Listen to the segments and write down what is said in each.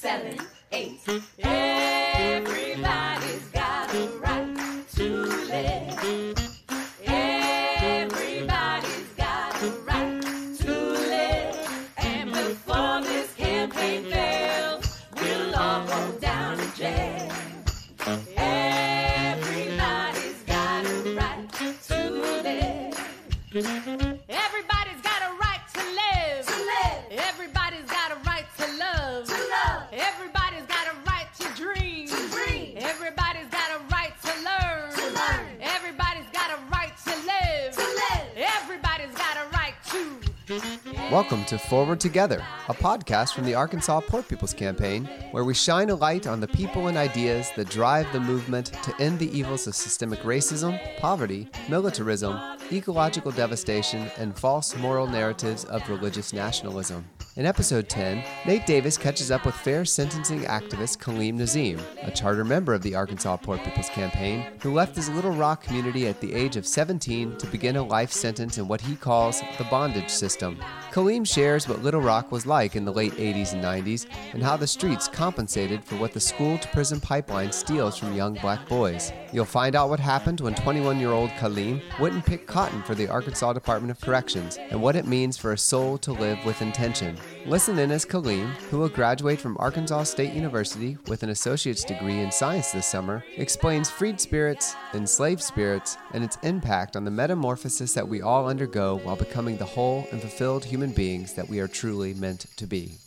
seven, eight. To Forward Together, a podcast from the Arkansas Poor People's Campaign, where we shine a light on the people and ideas that drive the movement to end the evils of systemic racism, poverty, militarism, ecological devastation, and false moral narratives of religious nationalism. In episode 10, Nate Davis catches up with fair sentencing activist Kaleem Nazim, a charter member of the Arkansas Poor People's Campaign, who left his Little Rock community at the age of 17 to begin a life sentence in what he calls the bondage system. Kaleem shares what Little Rock was like in the late 80s and 90s and how the streets compensated for what the school to prison pipeline steals from young black boys. You'll find out what happened when 21 year old Kaleem wouldn't pick cotton for the Arkansas Department of Corrections and what it means for a soul to live with intention. Listen in as Kaleem, who will graduate from Arkansas State University with an associate's degree in science this summer, explains freed spirits, enslaved spirits, and its impact on the metamorphosis that we all undergo while becoming the whole and fulfilled human beings that we are truly meant to be.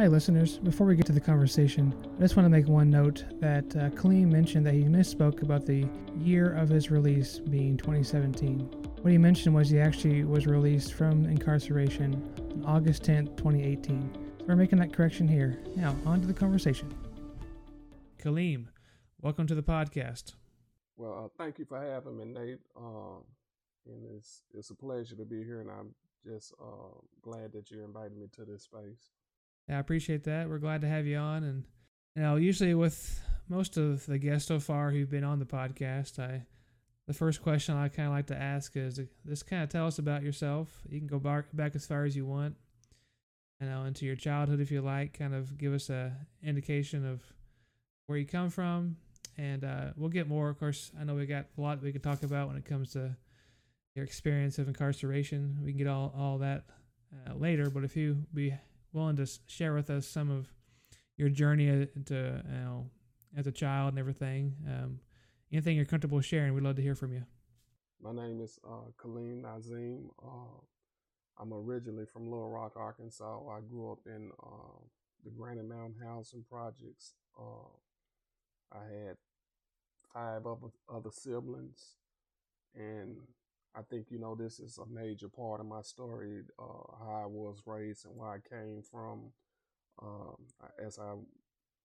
Hi, listeners. Before we get to the conversation, I just want to make one note that uh, Kaleem mentioned that he misspoke about the year of his release being 2017. What he mentioned was he actually was released from incarceration on August 10th, 2018. So we're making that correction here. Now, on to the conversation. Kaleem, welcome to the podcast. Well, uh, thank you for having me, Nate. Um, and it's it's a pleasure to be here, and I'm just uh, glad that you invited me to this space. Yeah, I appreciate that. We're glad to have you on. And you know, usually with most of the guests so far who've been on the podcast, I the first question I kind of like to ask is just kind of tell us about yourself. You can go back back as far as you want, you know, into your childhood if you like. Kind of give us a indication of where you come from, and uh, we'll get more. Of course, I know we got a lot we could talk about when it comes to your experience of incarceration. We can get all all that uh, later, but if you be willing to share with us some of your journey uh, to you know as a child and everything, um, anything you're comfortable sharing, we'd love to hear from you. My name is uh, Kaleem Nazim. Uh, I'm originally from Little Rock, Arkansas. I grew up in uh, the Granite Mountain Housing Projects. Uh, I had five other, other siblings, and I think you know this is a major part of my story, uh, how I was raised and where I came from. Um, as I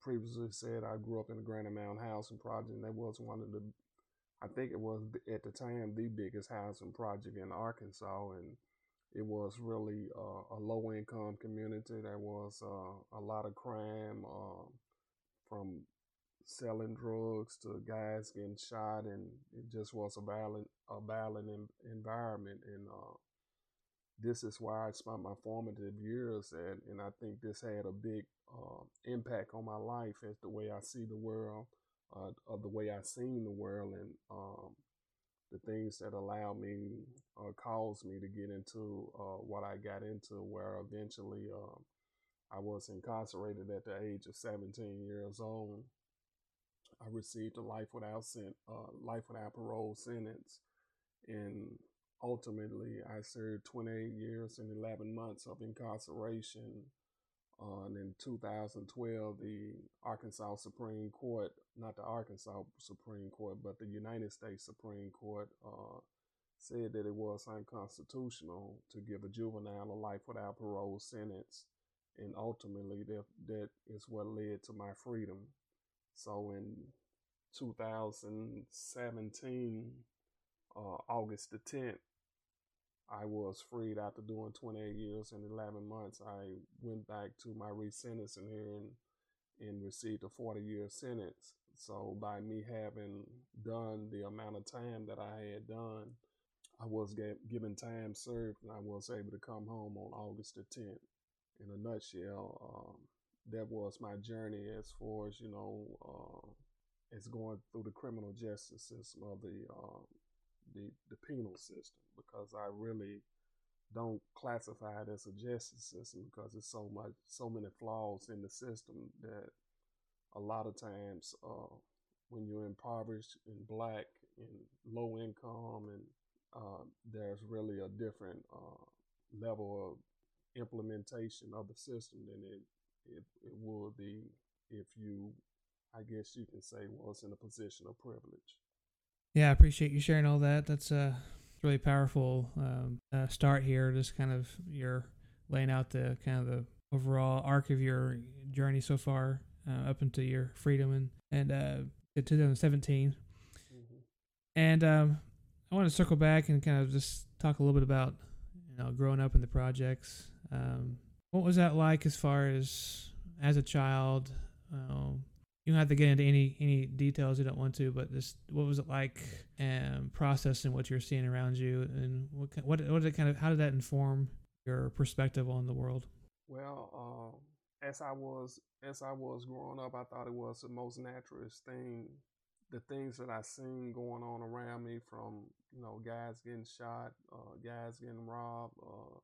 previously said, I grew up in the Granite Mountain Housing Project, and that was one of the I think it was at the time the biggest housing project in Arkansas, and it was really uh, a low income community. There was uh, a lot of crime, uh, from selling drugs to guys getting shot, and it just was a violent, a violent en- environment. And uh, this is why I spent my formative years at, and I think this had a big uh, impact on my life as the way I see the world uh, of the way I seen the world and um, the things that allowed me, uh, caused me to get into uh, what I got into, where eventually um, I was incarcerated at the age of 17 years old. I received a life without sen- uh, life without parole sentence, and ultimately I served 28 years and 11 months of incarceration. Uh, and in 2012, the Arkansas Supreme Court, not the Arkansas Supreme Court, but the United States Supreme Court, uh, said that it was unconstitutional to give a juvenile a life without parole sentence. And ultimately, that, that is what led to my freedom. So in 2017, uh, August the 10th, I was freed after doing 28 years and 11 months. I went back to my resentencing hearing and received a 40 year sentence. So, by me having done the amount of time that I had done, I was ga- given time served, and I was able to come home on August the 10th. In a nutshell, um, that was my journey as far as you know, uh, as going through the criminal justice system of the um, the the penal system, because I really don't classify it as a justice system because there's so much, so many flaws in the system that a lot of times uh, when you're impoverished and black and low income and uh, there's really a different uh, level of implementation of the system than it, it, it would be if you, I guess you can say, was in a position of privilege. Yeah, I appreciate you sharing all that. That's a really powerful um, uh, start here. Just kind of your laying out the kind of the overall arc of your journey so far uh, up into your freedom and and uh, 2017. Mm-hmm. And um, I want to circle back and kind of just talk a little bit about you know growing up in the projects. Um, what was that like as far as as a child? Um, you don't have to get into any any details you don't want to, but just what was it like um, processing what you're seeing around you, and what what what did it kind of how did that inform your perspective on the world? Well, um, as I was as I was growing up, I thought it was the most naturalist thing. The things that I seen going on around me, from you know guys getting shot, uh, guys getting robbed, uh,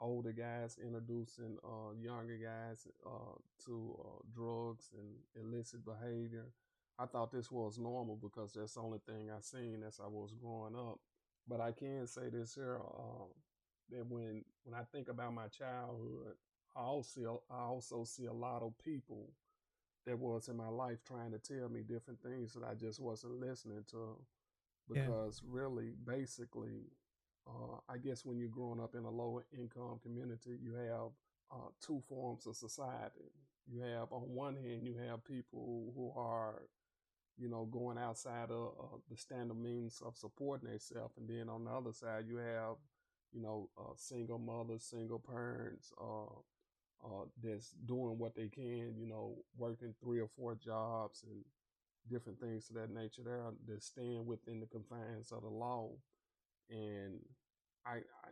older guys introducing uh, younger guys uh, to uh, drugs and illicit behavior. I thought this was normal because that's the only thing I seen as I was growing up. But I can say this here uh, that when when I think about my childhood, I also I also see a lot of people that was in my life trying to tell me different things that I just wasn't listening to Yeah. because really basically uh, I guess when you're growing up in a lower income community, you have uh, two forms of society. You have, on one hand, you have people who are, you know, going outside of uh, the standard means of supporting themselves, and then on the other side, you have, you know, uh, single mothers, single parents, uh, uh, that's doing what they can, you know, working three or four jobs and different things of that nature. That staying within the confines of the law and I, I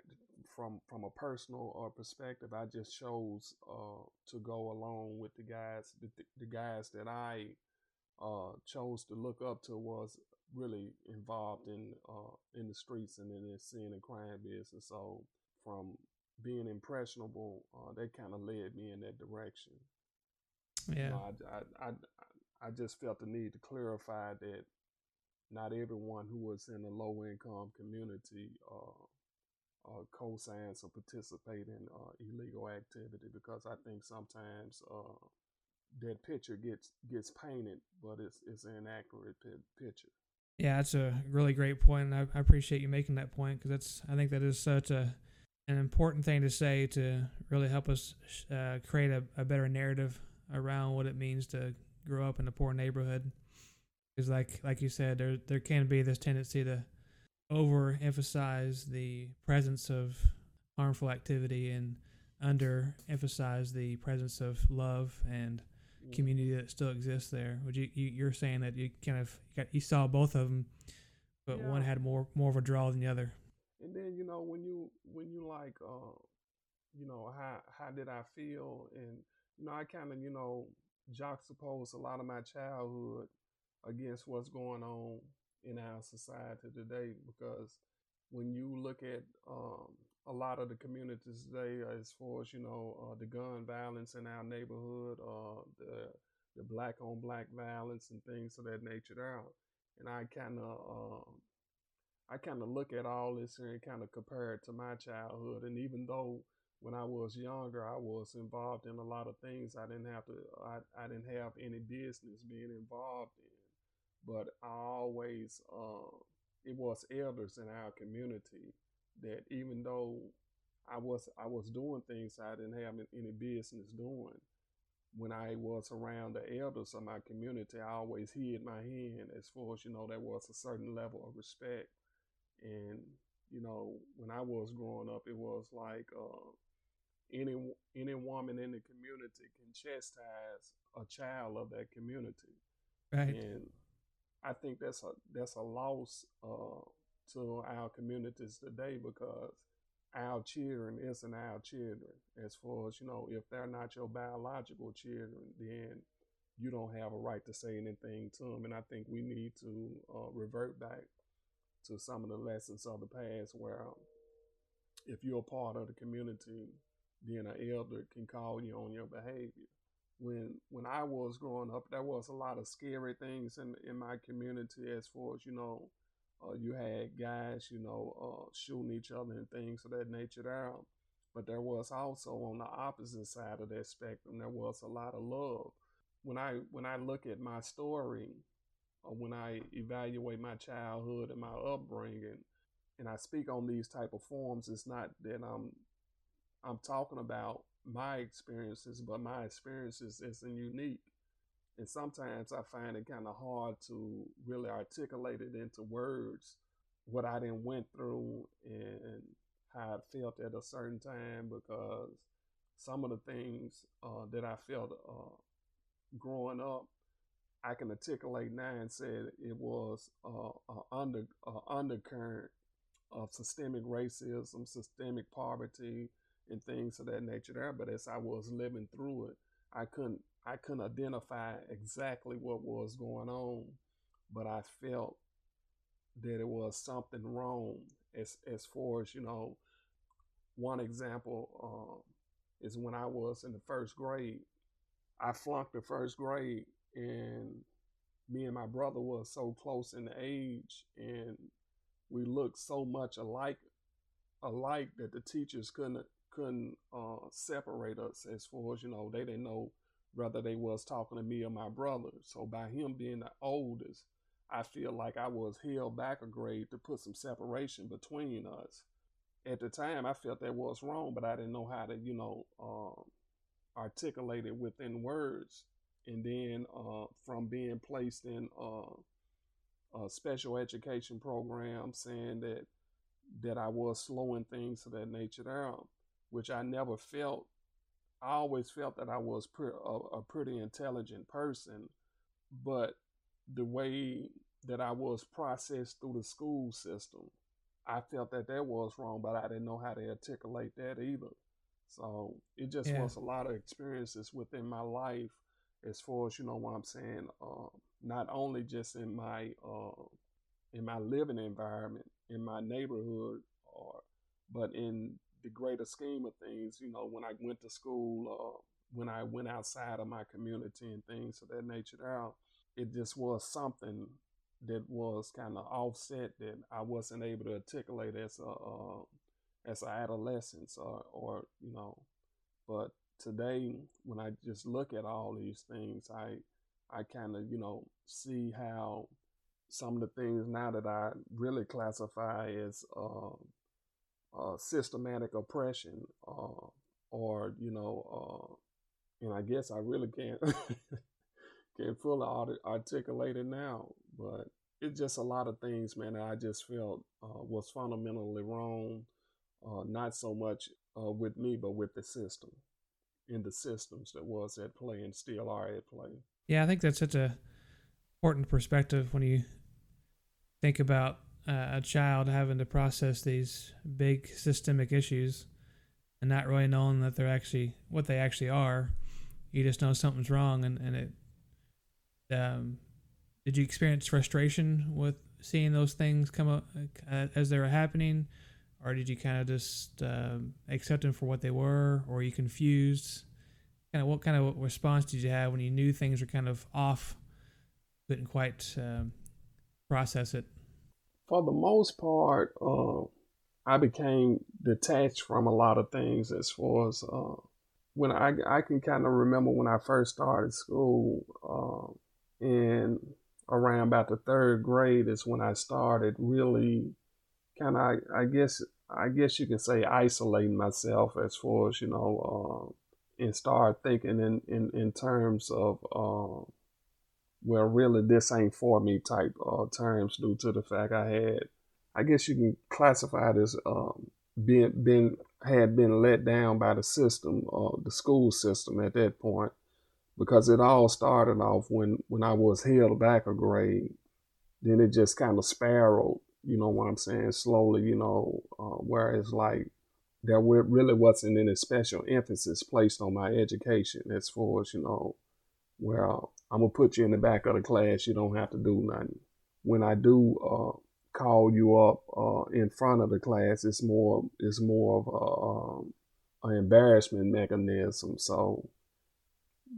from from a personal uh, perspective, I just chose uh, to go along with the guys. The, the guys that I uh, chose to look up to was really involved in uh, in the streets and in the sin and crime business. So from being impressionable, uh, that kind of led me in that direction. You Yeah, know, I, I, I, I just felt the need to clarify that not everyone who was in a low income community uh, uh, co-signs or participate in uh, illegal activity because I think sometimes uh, that picture gets gets painted, but it's it's an inaccurate pi- picture. yeah, that's a really great point, and I, I appreciate you making that point because that's I think that is such a an important thing to say to really help us uh, create a, a better narrative around what it means to grow up in a poor neighborhood. Because like like you said, there there can be this tendency to overemphasize the presence of harmful activity and underemphasize the presence of love and Mm. community that still exists there. Would you, you you're saying that you kind of got you saw both of them, but one had more more of a draw than the other. And then you know when you when you like uh, you know how how did I feel and you know I kind of you know juxtapose a lot of my childhood against what's going on in our society today because when you look at um, a lot of the communities today as far as you know uh, the gun violence in our neighborhood uh, the the black on black violence and things of that nature there and I kind of um, I kind of look at all this and kind of compare it to my childhood. And even though when I was younger, I was involved in a lot of things I didn't have to, I, I didn't have any business being involved in. But I always, uh, it was elders in our community that even though I was, I was doing things I didn't have any business doing, when I was around the elders of my community, I always hid my hand as far as, you know, there was a certain level of respect. And you know when i was growing up it was like uh, any any woman in the community can chastise a child of that community. Right. and i think that's a that's a loss uh, to our communities today because our children isn't our children. As far as, you know, if they're not your biological children, then you don't have a right to say anything to them. And I think we need to uh, revert back to some of the lessons of the past where if you're a part of the community, then an elder can call you on your behavior. When when I was growing up, there was a lot of scary things in in my community as far as you know, uh, you had guys you know uh, shooting each other and things of that nature there. But there was also on the opposite side of that spectrum, there was a lot of love. When I when I look at my story, or when I evaluate my childhood and my upbringing, and I speak on these type of forms, it's not that I'm I'm talking about my experiences, but my experiences isn't unique. And sometimes I find it kind of hard to really articulate it into words what I didn't went through and how I felt at a certain time because some of the things uh, that I felt uh, growing up, I can articulate now and said it was uh, under undercurrent of systemic racism, systemic poverty, and things of that nature there. But as I was living through it, I couldn't I couldn't identify exactly what was going on, but I felt that it was something wrong as as far as you know. One example um, is when I was in the first grade. I flunked the first grade, and me and my brother was so close in age, and we looked so much alike alike that the teachers couldn't couldn't uh, separate us as far as you know they didn't know whether they was talking to me or my brother. So by him being the oldest i feel like i was held back a grade to put some separation between us. At the time i felt that was wrong but i didn't know how to you know um, articulate it within words. And then uh, from being placed in uh, a special education program saying that that I was slowing things of that nature down which I never felt. I always felt that I was pre- a, a pretty intelligent person, but the way that I was processed through the school system, I felt that that was wrong, but I didn't know how to articulate that either. So it just yeah. was a lot of experiences within my life, as far as you know what I'm saying. Uh, not only just in my uh, in my living environment, in my neighborhood, or but in the greater scheme of things, you know, when I went to school, uh, when I went outside of my community and things of that nature, there, it just was something that was kind of offset that I wasn't able to articulate as a uh, as an adolescent or, or you know, but today when I just look at all these things, I I kind of you know see how some of the things now that I really classify as uh, uh, systematic oppression, uh, or you know, uh, and I guess I really can't can't fully articulate it now, but it's just a lot of things, man. I just felt uh, was fundamentally wrong, uh, not so much uh, with me, but with the system, in the systems that was at play and still are at play. Yeah, I think that's such a important perspective when you think about uh, a child having to process these big systemic issues and not really knowing that they're actually what they actually are. You just know something's wrong, and and it. Um, did you experience frustration with seeing those things come up uh, as they were happening, or did you kind of just um, accept them for what they were, or you confused? Kind of what kind of response did you have when you knew things were kind of off, couldn't quite um, process it? For the most part, uh, I became detached from a lot of things as far as uh, when I, I can kind of remember when I first started school uh, and around about the third grade is when I started really kind of, I, I, guess, I guess you can say isolating myself as far as, you know, uh, and start thinking in, in, in terms of uh, well, really, this ain't for me type uh, terms due to the fact I had, I guess you can classify this um, being been had been let down by the system, uh, the school system at that point, because it all started off when when I was held back a grade. Then it just kind of spiraled You know what I'm saying? Slowly, you know, uh, where it's like there really wasn't any special emphasis placed on my education as far as, you know, uh, I'm to put you in the back of the class. You don't have to do nothing. When I do uh, call you up uh, in front of the class, it's more, it's more of a, um, an embarrassment mechanism. So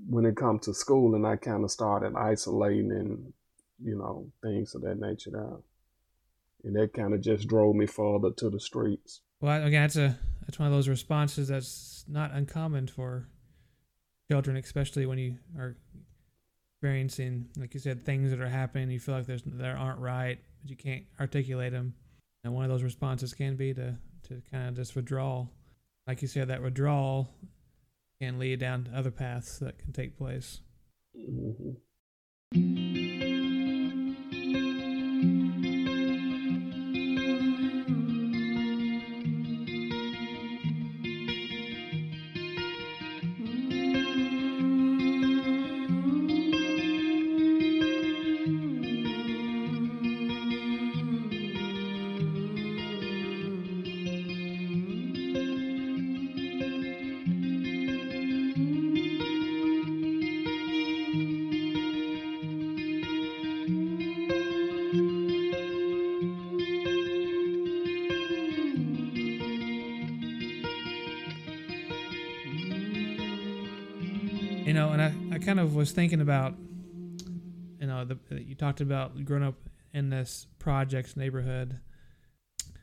when it comes to school, and I kind of started isolating and, you know, things of that nature now. And that kind of just drove me further to the streets. Well, again, that's a that's one of those responses that's not uncommon for children, especially when you are experiencing, like you said, things that are happening. You feel like there's that aren't right, but you can't articulate them. And one of those responses can be to to kind of just withdraw. Like you said, that withdrawal can lead down to other paths that can take place. Mm-hmm. Kind of was thinking about, you know, the you talked about growing up in this projects neighborhood,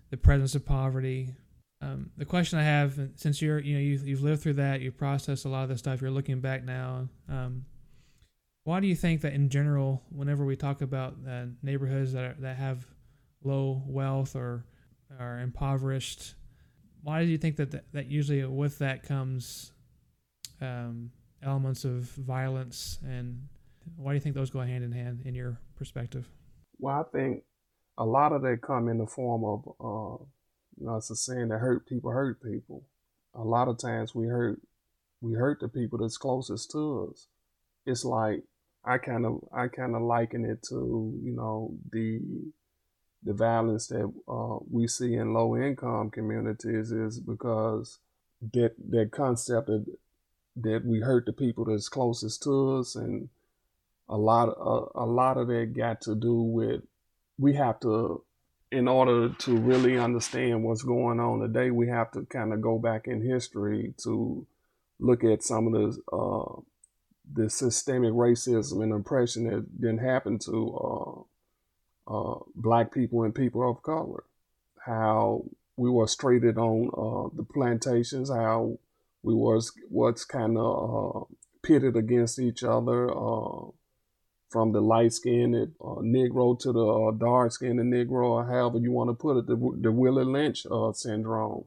the presence of poverty. Um, the question I have, since you're, you know, you've, you've lived through that, you've processed a lot of the stuff. You're looking back now. Um, why do you think that in general, whenever we talk about uh, neighborhoods that are, that have low wealth or are impoverished, why do you think that that, that usually with that comes um, elements of violence and why do you think those go hand in hand in your perspective? Well i think a lot of that come in the form of uh, you know it's a saying that hurt people hurt people. A lot of times we hurt we hurt the people that's closest to us. It's like i kind of i kind of liken it to you know the the violence that uh, we see in low income communities is because that that concept of that we hurt the people that's closest to us, and a lot of, a, a lot of that got to do with we have to, in order to really understand what's going on today, we have to kind of go back in history to look at some of the uh, the systemic racism and oppression that didn't happen to uh, uh, black people and people of color. How we were traded on uh, the plantations, how we was what's kind of uh, pitted against each other uh, from the light skinned uh, Negro to the uh, dark skinned Negro, or however you want to put it, the, the Willie Lynch uh, syndrome.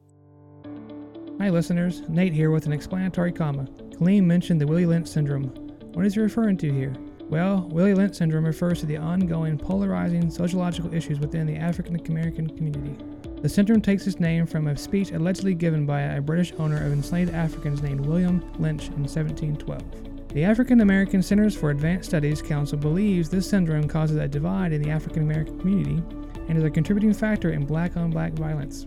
Hi, listeners. Nate here with an explanatory comma. Kaleem mentioned the Willie Lynch syndrome. What is he referring to here? Well, Willie Lynch syndrome refers to the ongoing polarizing sociological issues within the African American community. The syndrome takes its name from a speech allegedly given by a British owner of enslaved Africans named William Lynch in 1712. The African American Centers for Advanced Studies Council believes this syndrome causes a divide in the African American community and is a contributing factor in black on black violence.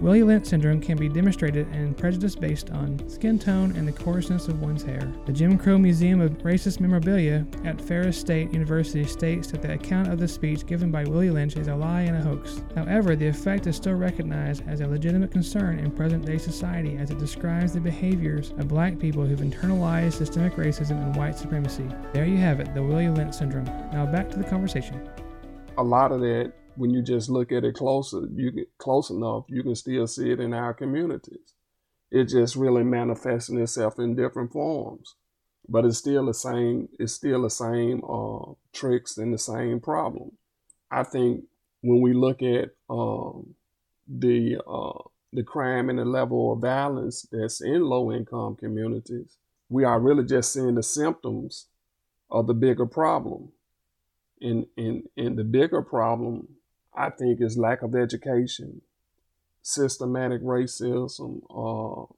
Willie Lynch syndrome can be demonstrated in prejudice based on skin tone and the coarseness of one's hair. The Jim Crow Museum of Racist Memorabilia at Ferris State University states that the account of the speech given by Willie Lynch is a lie and a hoax. However, the effect is still recognized as a legitimate concern in present day society as it describes the behaviors of black people who've internalized systemic racism and white supremacy. There you have it, the Willie Lynch syndrome. Now back to the conversation. A lot of that when you just look at it closer, you get close enough, you can still see it in our communities. It just really manifesting itself in different forms, but it's still the same. It's still the same uh, tricks and the same problem. I think when we look at um, the uh, the crime and the level of violence that's in low income communities, we are really just seeing the symptoms of the bigger problem. And, and, and the bigger problem I think is lack of education, systematic racism, uh,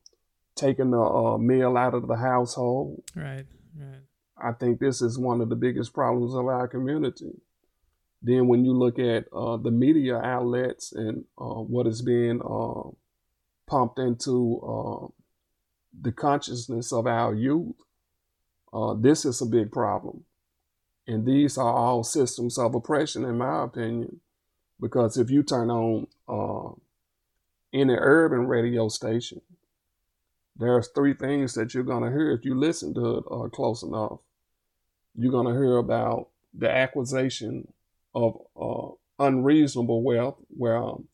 taking the uh, meal out of the household. Right, right. I think this is one of the biggest problems of our community. Then when you look at uh, the media outlets and uh, what is being uh, pumped into uh, the consciousness of our youth, uh, this is a big problem. And these are all systems of oppression, in my opinion, because if you turn on uh, any urban radio station, there's three things that you're going to hear if you listen to it uh, close enough. You're going to hear about the acquisition of uh, unreasonable wealth, where um,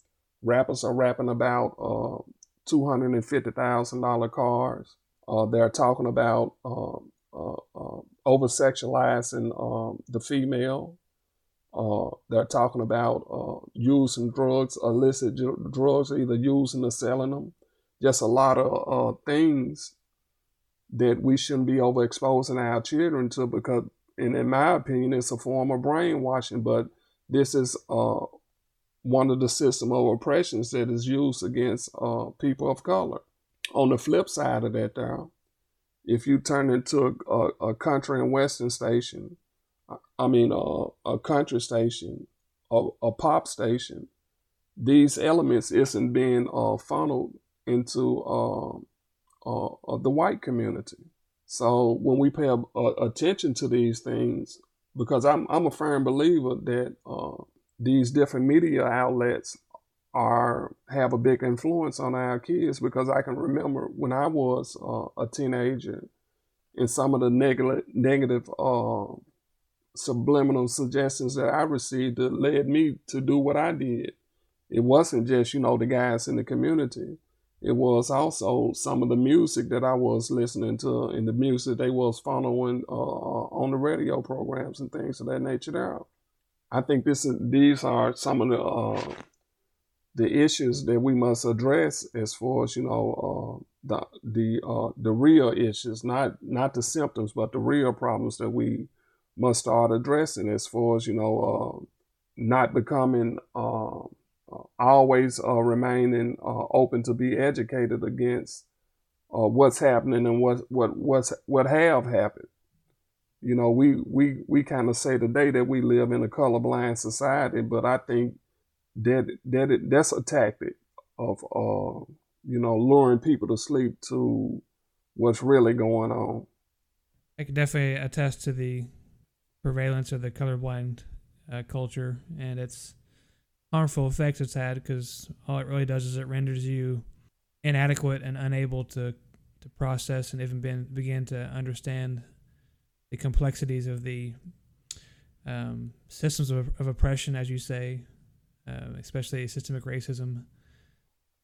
rappers are rapping about uh, $250,000 cars. Uh, they're talking about um, uh, uh, over sexualizing um, the female. Uh, they're talking about uh, using drugs, illicit drugs, either using or selling them. Just a lot of uh, things that we shouldn't be overexposing our children to because, and in my opinion, it's a form of brainwashing. But this is uh, one of the system of oppressions that is used against people of color. On the flip side of that, though, if you turn into a, a, country and western station, I mean uh, a country station, a, a, pop station, these elements isn't being uh, funneled into um, uh, uh, the white community. So when we pay attention to these things, because I'm I'm a firm believer that uh, these different media outlets are have a big influence on our kids because I can remember when I was uh, a teenager and some of the negative negative uh, subliminal suggestions that I received that led me to do what I did. It wasn't just you know the guys in the community. It was also some of the music that I was listening to and the music they was following uh, on the radio programs and things of that nature. There, I think this is these are some of the uh, the issues that we must address as far as you know uh, the the uh, the real issues, not not the symptoms, but the real problems that we must start addressing as far as you know uh, not becoming uh, uh, always uh, remaining open to be educated against what's happening and what what what's what have happened. You know, we we we kind of say today that we live in a colorblind society, but I think that that it, that's a tactic of uh, you know luring people to sleep to what's really going on. I can definitely attest to the prevalence of the colorblind uh, culture and its harmful effects it's had because all it really does is it renders you inadequate and unable to to process and even been, begin to understand the complexities of the um, systems of, of oppression, as you say, uh, especially systemic racism.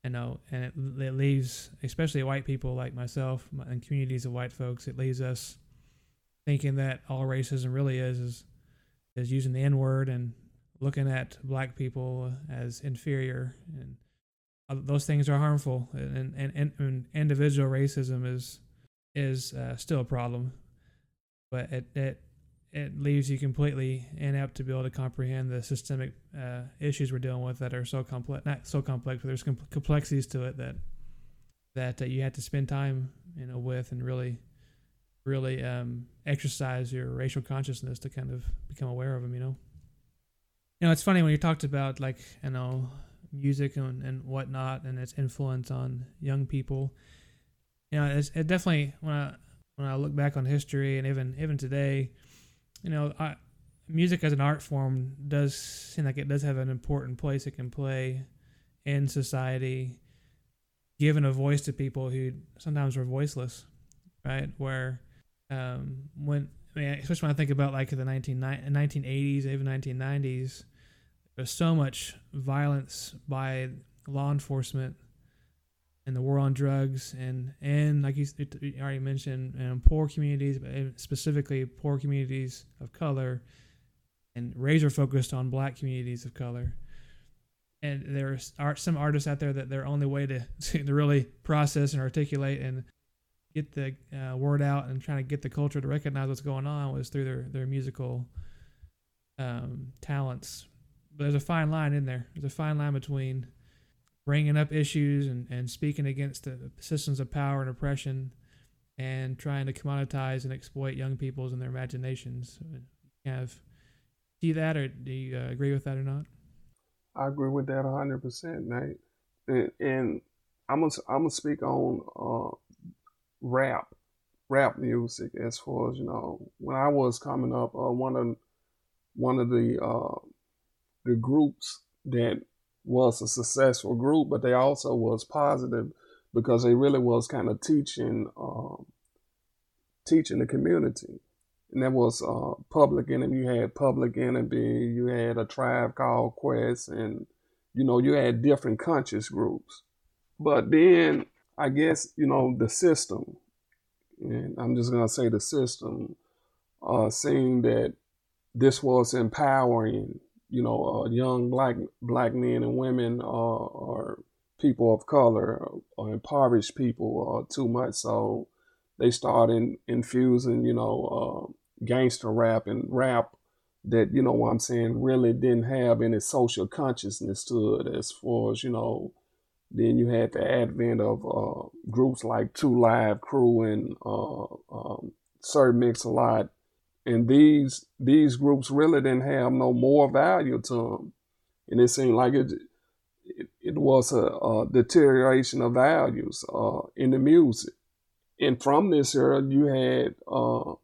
You know, and it, it leaves, especially white people like myself and communities of white folks, it leaves us thinking that all racism really is is is using the N word and looking at black people as inferior, and those things are harmful. And and, and, and individual racism is is uh, still a problem, but it, it it leaves you completely inept to be able to comprehend the systemic uh, issues we're dealing with that are so complex, not so complex, but there's complexities to it that that uh, you have to spend time, you know, with and really, really um, exercise your racial consciousness to kind of become aware of them. You know, you know, it's funny when you talked about like you know music and, and whatnot and its influence on young people. You know, it's, it definitely when I when I look back on history and even even today you know, I, music as an art form does seem like it does have an important place it can play in society, giving a voice to people who sometimes were voiceless, right? Where um, when I mean, especially when I think about like the 19, 1980s, even 1990s, there's so much violence by law enforcement and the war on drugs and and like you, already mentioned, um, poor communities, specifically poor communities of color, and razor focused on black communities of color. And there are some artists out there that their only way to to really process and articulate and get the uh, word out and trying to get the culture to recognize what's going on was through their their musical um, talents. But there's a fine line in there. There's a fine line between bringing up issues and, and speaking against the systems of power and oppression and trying to commoditize and exploit young people's and their imaginations. Have see that, or do you uh, agree with that or not? I agree with that hundred percent, Nate. And, and I'm gonna I'm gonna speak on uh, rap, rap music as far as you know. When I was coming up, uh, one of one of the uh, the groups that was a successful group, but they also was positive because they really was kind of teaching um, teaching the community. And that was uh, Public Enemy. You had Public Enemy. You had a tribe called Quest, and you know you had different conscious groups. But then I guess you know the system, and I'm just gonna say the system, uh, seeing that this was empowering, you know, uh, young black black men and women, uh, or people of color, or impoverished people, uh, too much. So they started infusing, you know, uh, gangster rap and rap that, you know, what I'm saying, really didn't have any social consciousness to it. As far as you know, then you had the advent of uh, groups like Two Live Crew and uh, um, Sir Mix-a-Lot and these these groups really didn't have no more value to them, and it seemed like it it, it was a, a, deterioration of values uh, in the music. And from this era, you had uh,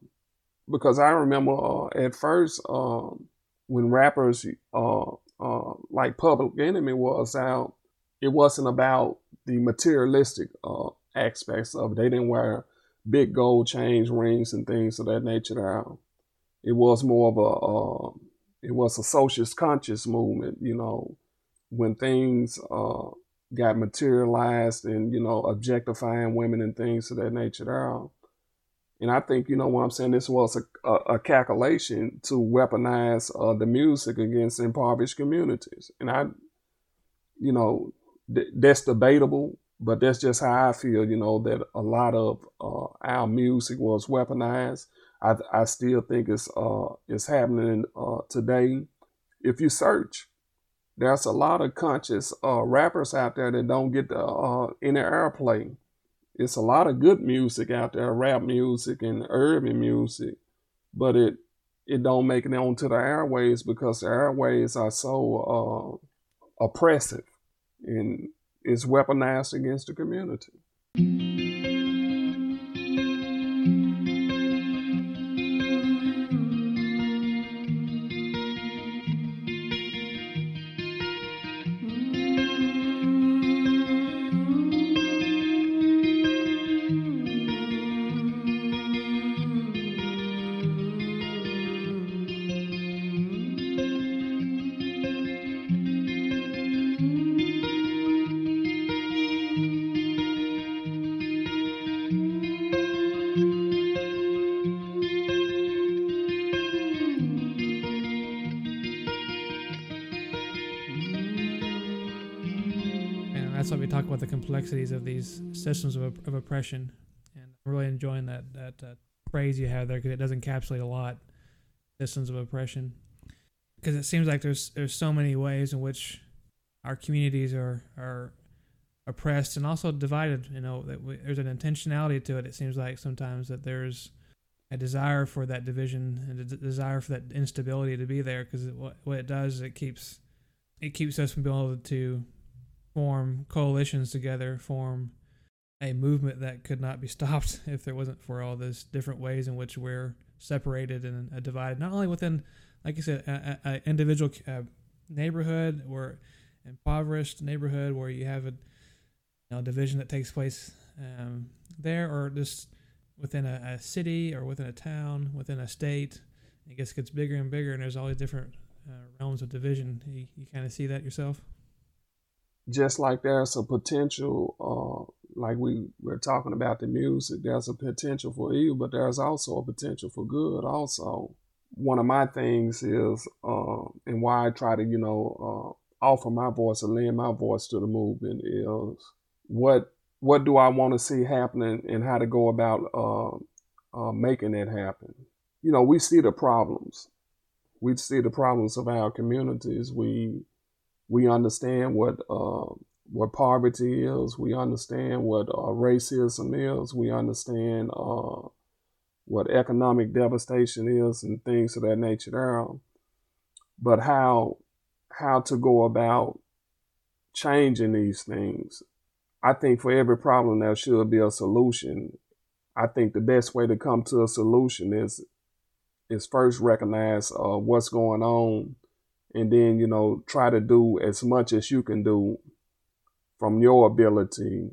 because I remember uh, at first um, when rappers uh, uh, like Public Enemy was out, it wasn't about the materialistic uh, aspects of it. They didn't wear big gold chains, rings, and things of that nature. Now it was more of a uh, it was a socialist conscious movement you know when things uh, got materialized and you know objectifying women and things of that nature there and I think you know what I'm saying. This was a, a, a calculation to weaponize uh, the music against impoverished communities, and I, you know, th- that's debatable, but that's just how I feel. You know that a lot of uh, our music was weaponized I, I still think it's uh, it's happening uh, today. If you search, there's a lot of conscious uh, rappers out there that don't get the, uh, any airplay. It's a lot of good music out there, rap music and urban music, but it it don't make it onto the airways because the airways are so uh, oppressive and it's weaponized against the community. Complexities of these systems of, of oppression. And I'm really enjoying that that uh, phrase you have there because it does encapsulate a lot systems of oppression. Because it seems like there's there's so many ways in which our communities are are oppressed and also divided. You know that we, there's an intentionality to it. It seems like sometimes that there's a desire for that division and a d- desire for that instability to be there because what what it does is it keeps it keeps us from being able to form coalitions together, form a movement that could not be stopped if there wasn't for all those different ways in which we're separated and uh, divided, not only within, like you said, an individual uh, neighborhood or impoverished neighborhood where you have a you know, division that takes place um, there, or just within a, a, city or within a town, within a state. I guess it gets gets bigger and bigger, and there's all these different uh, realms of division. You, you kind of see that yourself just like there's a potential, uh, like we we're talking about the music, there's a potential for evil, but there's also a potential for good. Also, one of my things is, uh, and why I try to, you know, uh, offer my voice and lend my voice to the movement is what what do I want to see happening and how to go about uh, uh, making it happen. You know, we see the problems. We see the problems of our communities. We we understand what uh, what poverty is. We understand what uh, racism is. We understand uh, what economic devastation is and things of that nature. There, but how how to go about changing these things. I think for every problem there should be a solution. I think the best way to come to a solution is is first recognize uh, what's going on, and then you know try to do as much as you can do from your ability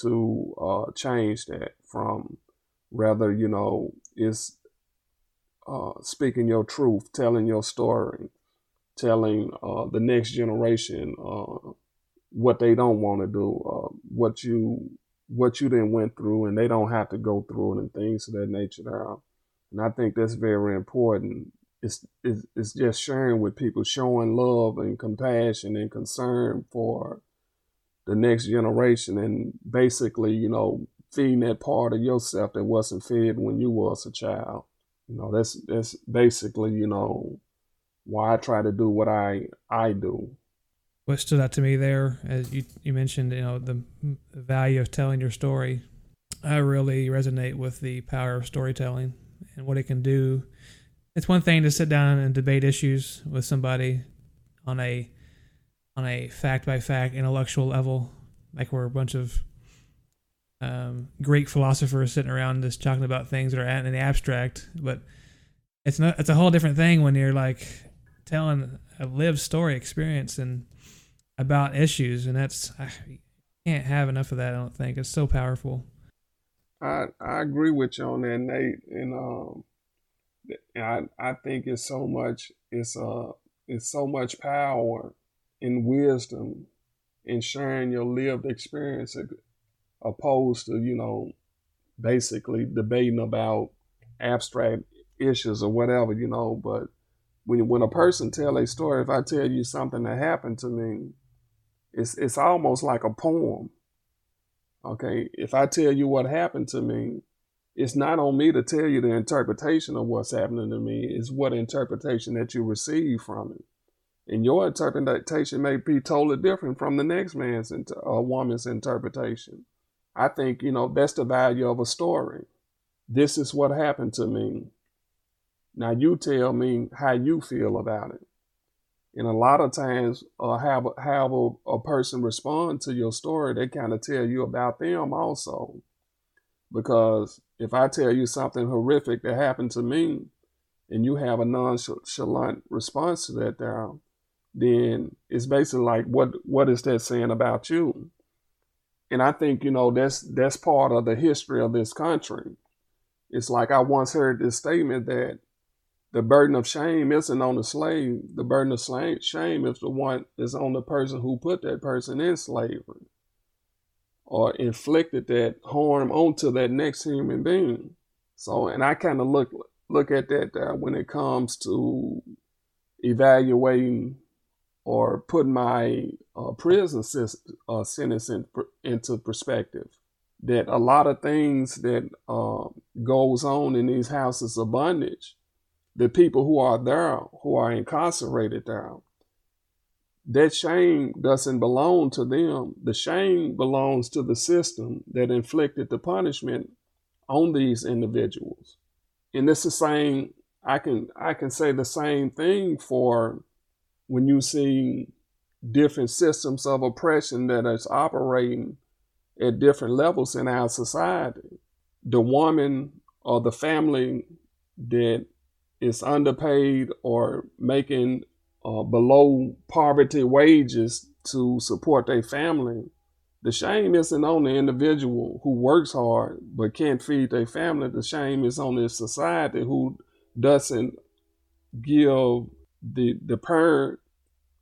to uh, change that. From rather you know is uh, speaking your truth, telling your story, telling uh, the next generation uh, what they don't want to do, uh, what you what you then went through, and they don't have to go through it, and things of that nature. There, and I think that's very important. It's, it's it's just sharing with people, showing love and compassion and concern for the next generation, and basically, you know, feeding that part of yourself that wasn't fed when you was a child. You know, that's that's basically, you know, why I try to do what I I do. What stood out to me there, as you you mentioned, you know, the value of telling your story. I really resonate with the power of storytelling and what it can do. It's one thing to sit down and debate issues with somebody on a on a fact by fact intellectual level, like we're a bunch of um, Greek philosophers sitting around just talking about things that are in the abstract. But it's not. It's a whole different thing when you're like telling a lived story experience and about issues, and that's I can't have enough of that. I don't think it's so powerful. I I agree with you on that, Nate, and um, I I think it's so much it's uh it's so much power in wisdom in sharing your lived experience opposed to, you know, basically debating about abstract issues or whatever, you know. But when when a person tell a story, if I tell you something that happened to me, it's it's almost like a poem. Okay, if I tell you what happened to me, it's not on me to tell you the interpretation of what's happening to me. It's what interpretation that you receive from it. And your interpretation may be totally different from the next man's or woman's interpretation. I think, you know, that's the value of a story. This is what happened to me. Now you tell me how you feel about it. And a lot of times, uh, have have a, a person respond to your story, they kind of tell you about them also. Because if I tell you something horrific that happened to me, and you have a nonchalant response to that, there, then it's basically like, what what is that saying about you? and I think you know that's that's part of the history of this country. It's like I once heard this statement that the burden of shame isn't on the slave. The burden of shame is the one is on the person who put that person in slavery or inflicted that harm onto that next human being. So, and I kind of look look at that uh, when it comes to evaluating or put my uh, prison uh, sentence in, into perspective. That a lot of things that uh, goes on in these houses of bondage, the people who are there, who are incarcerated there, that shame doesn't belong to them. The shame belongs to the system that inflicted the punishment on these individuals. And it's the same. I can I can say the same thing for when you see different systems of oppression that is operating at different levels in our society. The woman or the family that is underpaid or making uh, below poverty wages to support their family, the shame isn't on the individual who works hard but can't feed their family. The shame is on the society who doesn't give the the parent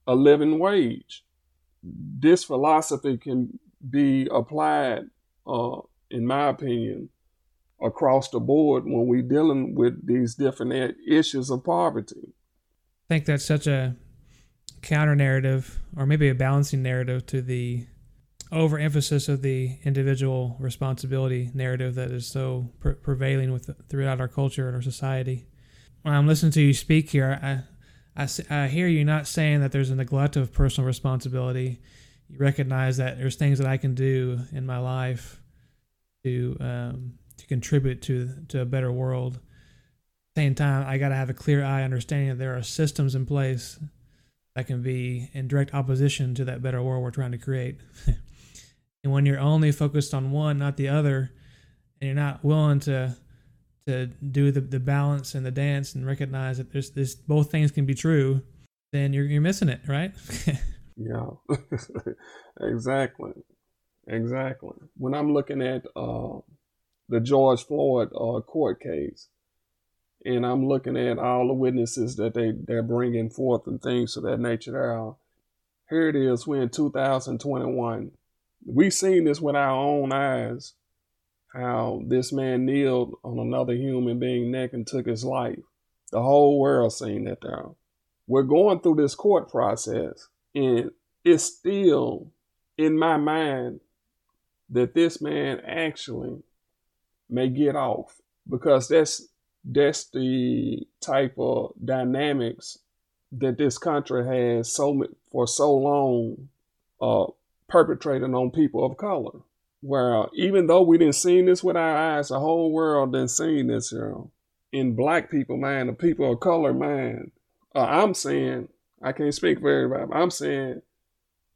a living wage. This philosophy can be applied, uh, in my opinion, across the board when we're dealing with these different issues of poverty. Think that's such a counter narrative, or maybe a balancing narrative to the overemphasis of the individual responsibility narrative that is so pre- prevailing with throughout our culture and our society. When I'm listening to you speak here, I, I, I hear you not saying that there's a neglect of personal responsibility. You recognize that there's things that I can do in my life to um, to contribute to to a better world. Same time, I got to have a clear eye understanding that there are systems in place that can be in direct opposition to that better world we're trying to create. and when you're only focused on one, not the other, and you're not willing to to do the, the balance and the dance and recognize that there's this both things can be true, then you're you're missing it, right? yeah, exactly, exactly. When I'm looking at uh, the George Floyd uh, court case, and I'm looking at all the witnesses that they they're bringing forth and things of that nature. There, here it is. We're in 2021. We've seen this with our own eyes. How this man kneeled on another human being neck and took his life. The whole world seen that there. We're going through this court process, and it's still in my mind that this man actually may get off because that's that's the type of dynamics that this country has so for so long uh, perpetrating on people of color. Where even though we didn't see this with our eyes, the whole world didn't see this, you know, in black people mind, the people of color mind. Uh, I'm saying, I can't speak for everybody, I'm saying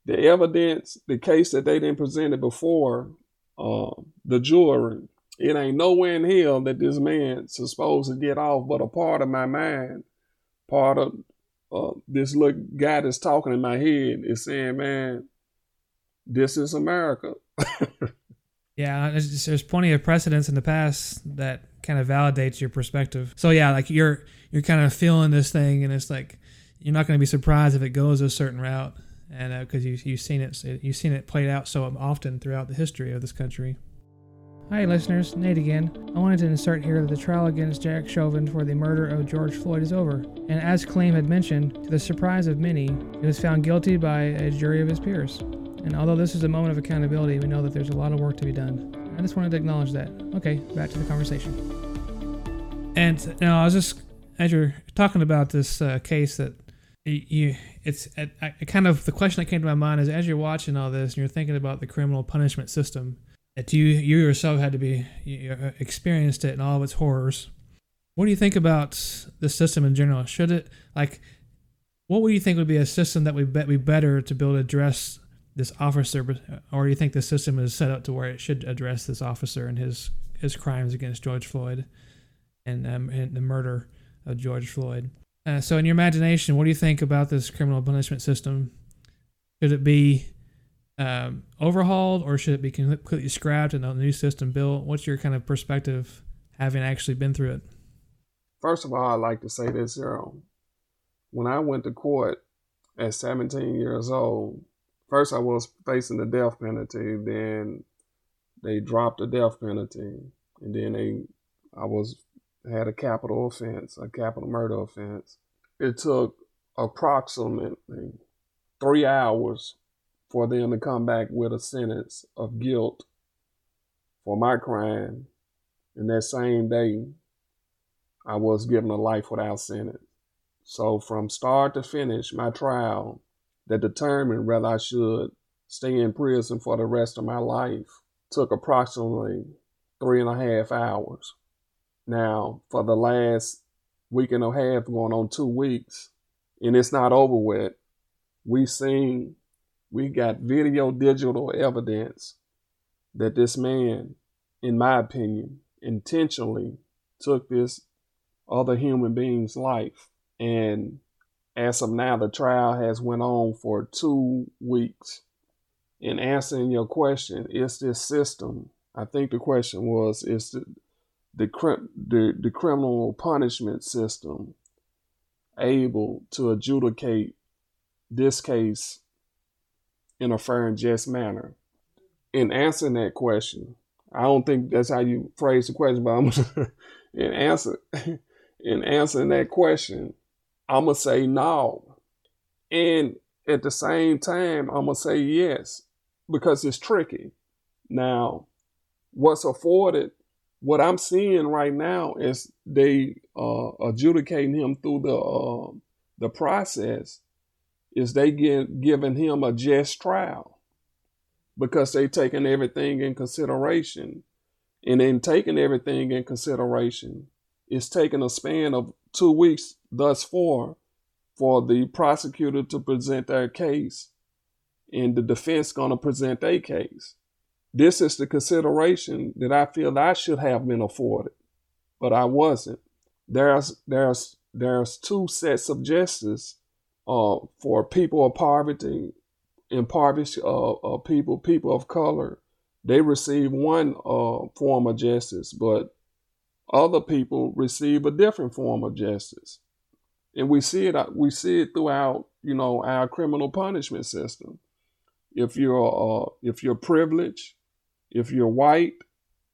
the evidence, the case that they didn't present it before uh, the jury it ain't nowhere in hell that this man's supposed to get off, but a part of my mind, part of uh, this little guy that's talking in my head is saying, man, this is America. yeah, there's, there's plenty of precedents in the past that kind of validates your perspective. So yeah, like you're you're kind of feeling this thing, and it's like you're not going to be surprised if it goes a certain route, and because uh, you you've seen it you've seen it played out so often throughout the history of this country. Hi, listeners. Nate again. I wanted to insert here that the trial against Derek Chauvin for the murder of George Floyd is over. And as Claim had mentioned, to the surprise of many, he was found guilty by a jury of his peers. And although this is a moment of accountability, we know that there's a lot of work to be done. I just wanted to acknowledge that. Okay, back to the conversation. And now I was just, as you're talking about this uh, case that you, it's I kind of the question that came to my mind is as you're watching all this and you're thinking about the criminal punishment system that you you yourself had to be you uh, experienced it and all of its horrors. What do you think about the system in general? Should it like what would you think would be a system that would be better to be able to address this officer, or do you think the system is set up to where it should address this officer and his his crimes against George Floyd and, um, and the murder of George Floyd? Uh, so, in your imagination, what do you think about this criminal punishment system? Should it be um, overhauled or should it be completely scrapped and a new system built? What's your kind of perspective having actually been through it? First of all, I'd like to say this, Zero. When I went to court at 17 years old, first I was facing the death penalty, then they dropped the death penalty, and then they I was had a capital offense, a capital murder offense. It took approximately three hours for them to come back with a sentence of guilt for my crime. And that same day, I was given a life without sentence. So from start to finish, my trial that determined whether I should stay in prison for the rest of my life took approximately three and a half hours. Now, for the last week and a half, going on two weeks, and it's not over with, we've seen we got video digital evidence that this man, in my opinion, intentionally took this other human being's life. And as of now, the trial has went on for two weeks. In answering your question, is this system? I think the question was: Is the the, the, the criminal punishment system able to adjudicate this case in a fair and just manner. In answering that question, I don't think that's how you phrase the question, but I'm gonna, in answer in answering that question, I'm gonna say no, and at the same time, I'm gonna say yes because it's tricky. Now, what's afforded, what I'm seeing right now is they uh, adjudicating him through the uh, the process is they get, giving him a just trial because they taking everything in consideration. And in taking everything in consideration, it's taken a span of two weeks thus far for the prosecutor to present their case and the defense going to present their case. This is the consideration that I feel I should have been afforded, but I wasn't. There's there's there's two sets of justice uh, for people of poverty, impoverished uh, uh, people, people of color. They receive one uh, form of justice, but other people receive a different form of justice, and we see it. Uh, we see it throughout, you know, our criminal punishment system. If you're uh, if you're privileged, if you're white,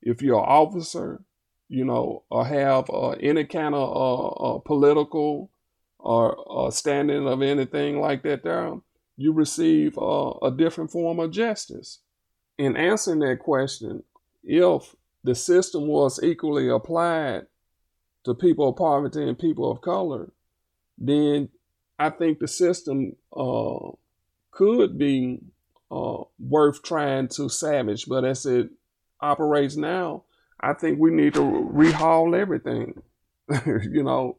if you're an officer, you know, or have any kind of political or standing of anything like that there, you receive a different form of justice. In answering that question, if the system was equally applied to people of poverty and people of color, then I think the system uh, could be uh, worth trying to savage. But as it operates now, I think we need to rehaul everything. you know,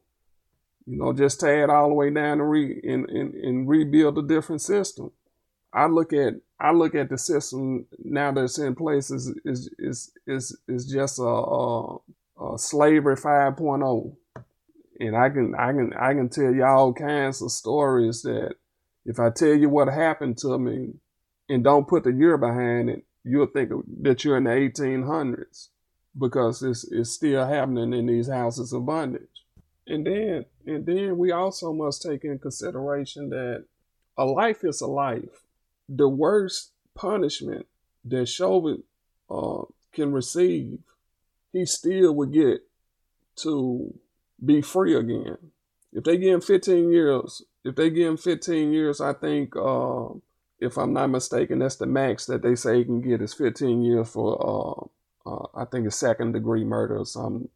you know, just tear it all the way down and re and, and, and rebuild a different system. I look at I look at the system now that's in place is is is is, is just a, a, a slavery 5.0 and I can I can I can tell you all kinds of stories that if I tell you what happened to me and don't put the year behind it, you'll think that you're in the 1800s because it's it's still happening in these houses of bondage. And then and then we also must take in consideration that a life is a life the worst punishment that Chauvin uh, can receive, he still would get to be free again. If they give him 15 years, if they give him 15 years, I think, uh, if I'm not mistaken, that's the max that they say he can get is 15 years for, uh, uh, I think, a second degree murder or something.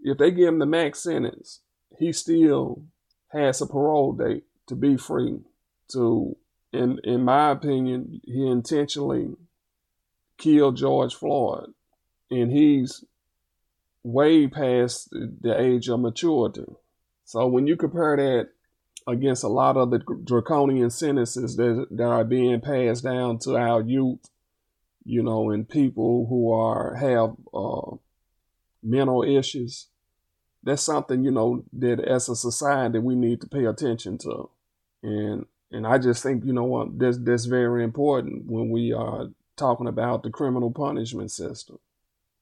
If they give him the max sentence, he still has a parole date to be free to in in my opinion, he intentionally killed George Floyd, and he's way past the age of maturity. So when you compare that against a lot of the draconian sentences that, that are being passed down to our youth, you know, and people who are have uh, mental issues, that's something you know that as a society we need to pay attention to, and and I just think, you know what, that's, that's very important when we are talking about the criminal punishment system.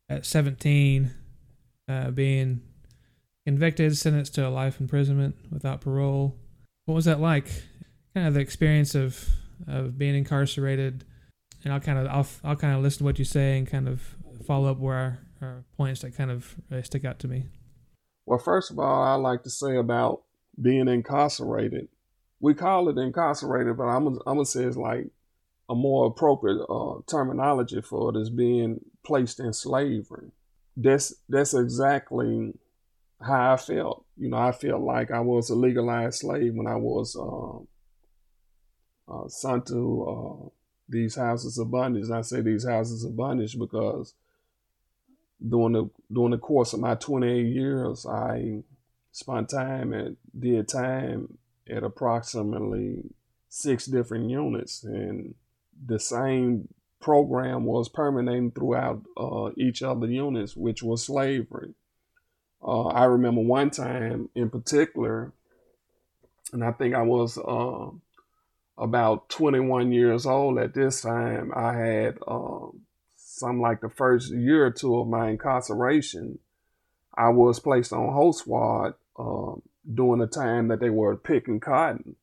At 17, uh, being convicted, sentenced to a life imprisonment without parole. What was that like? Kind of the experience of, of being incarcerated. And I'll kind of I'll, I'll kind of listen to what you say and kind of follow up where are points that kind of really stick out to me. Well, first of all, I like to say about being incarcerated we call it incarcerated, but I'm I'm gonna say it's like a more appropriate uh, terminology for it is being placed in slavery. That's that's exactly how I felt. You know, I felt like I was a legalized slave when I was um, uh, sent to uh, these houses of bondage. And I say these houses of bondage because during the during the course of my 28 years, I spent time and did time at approximately six different units, and the same program was permeating throughout uh, each of the units, which was slavery. Uh, I remember one time in particular, and I think I was uh, about 21 years old at this time. I had um, some like the first year or two of my incarceration. I was placed on host squad um, during the time that they were picking cotton.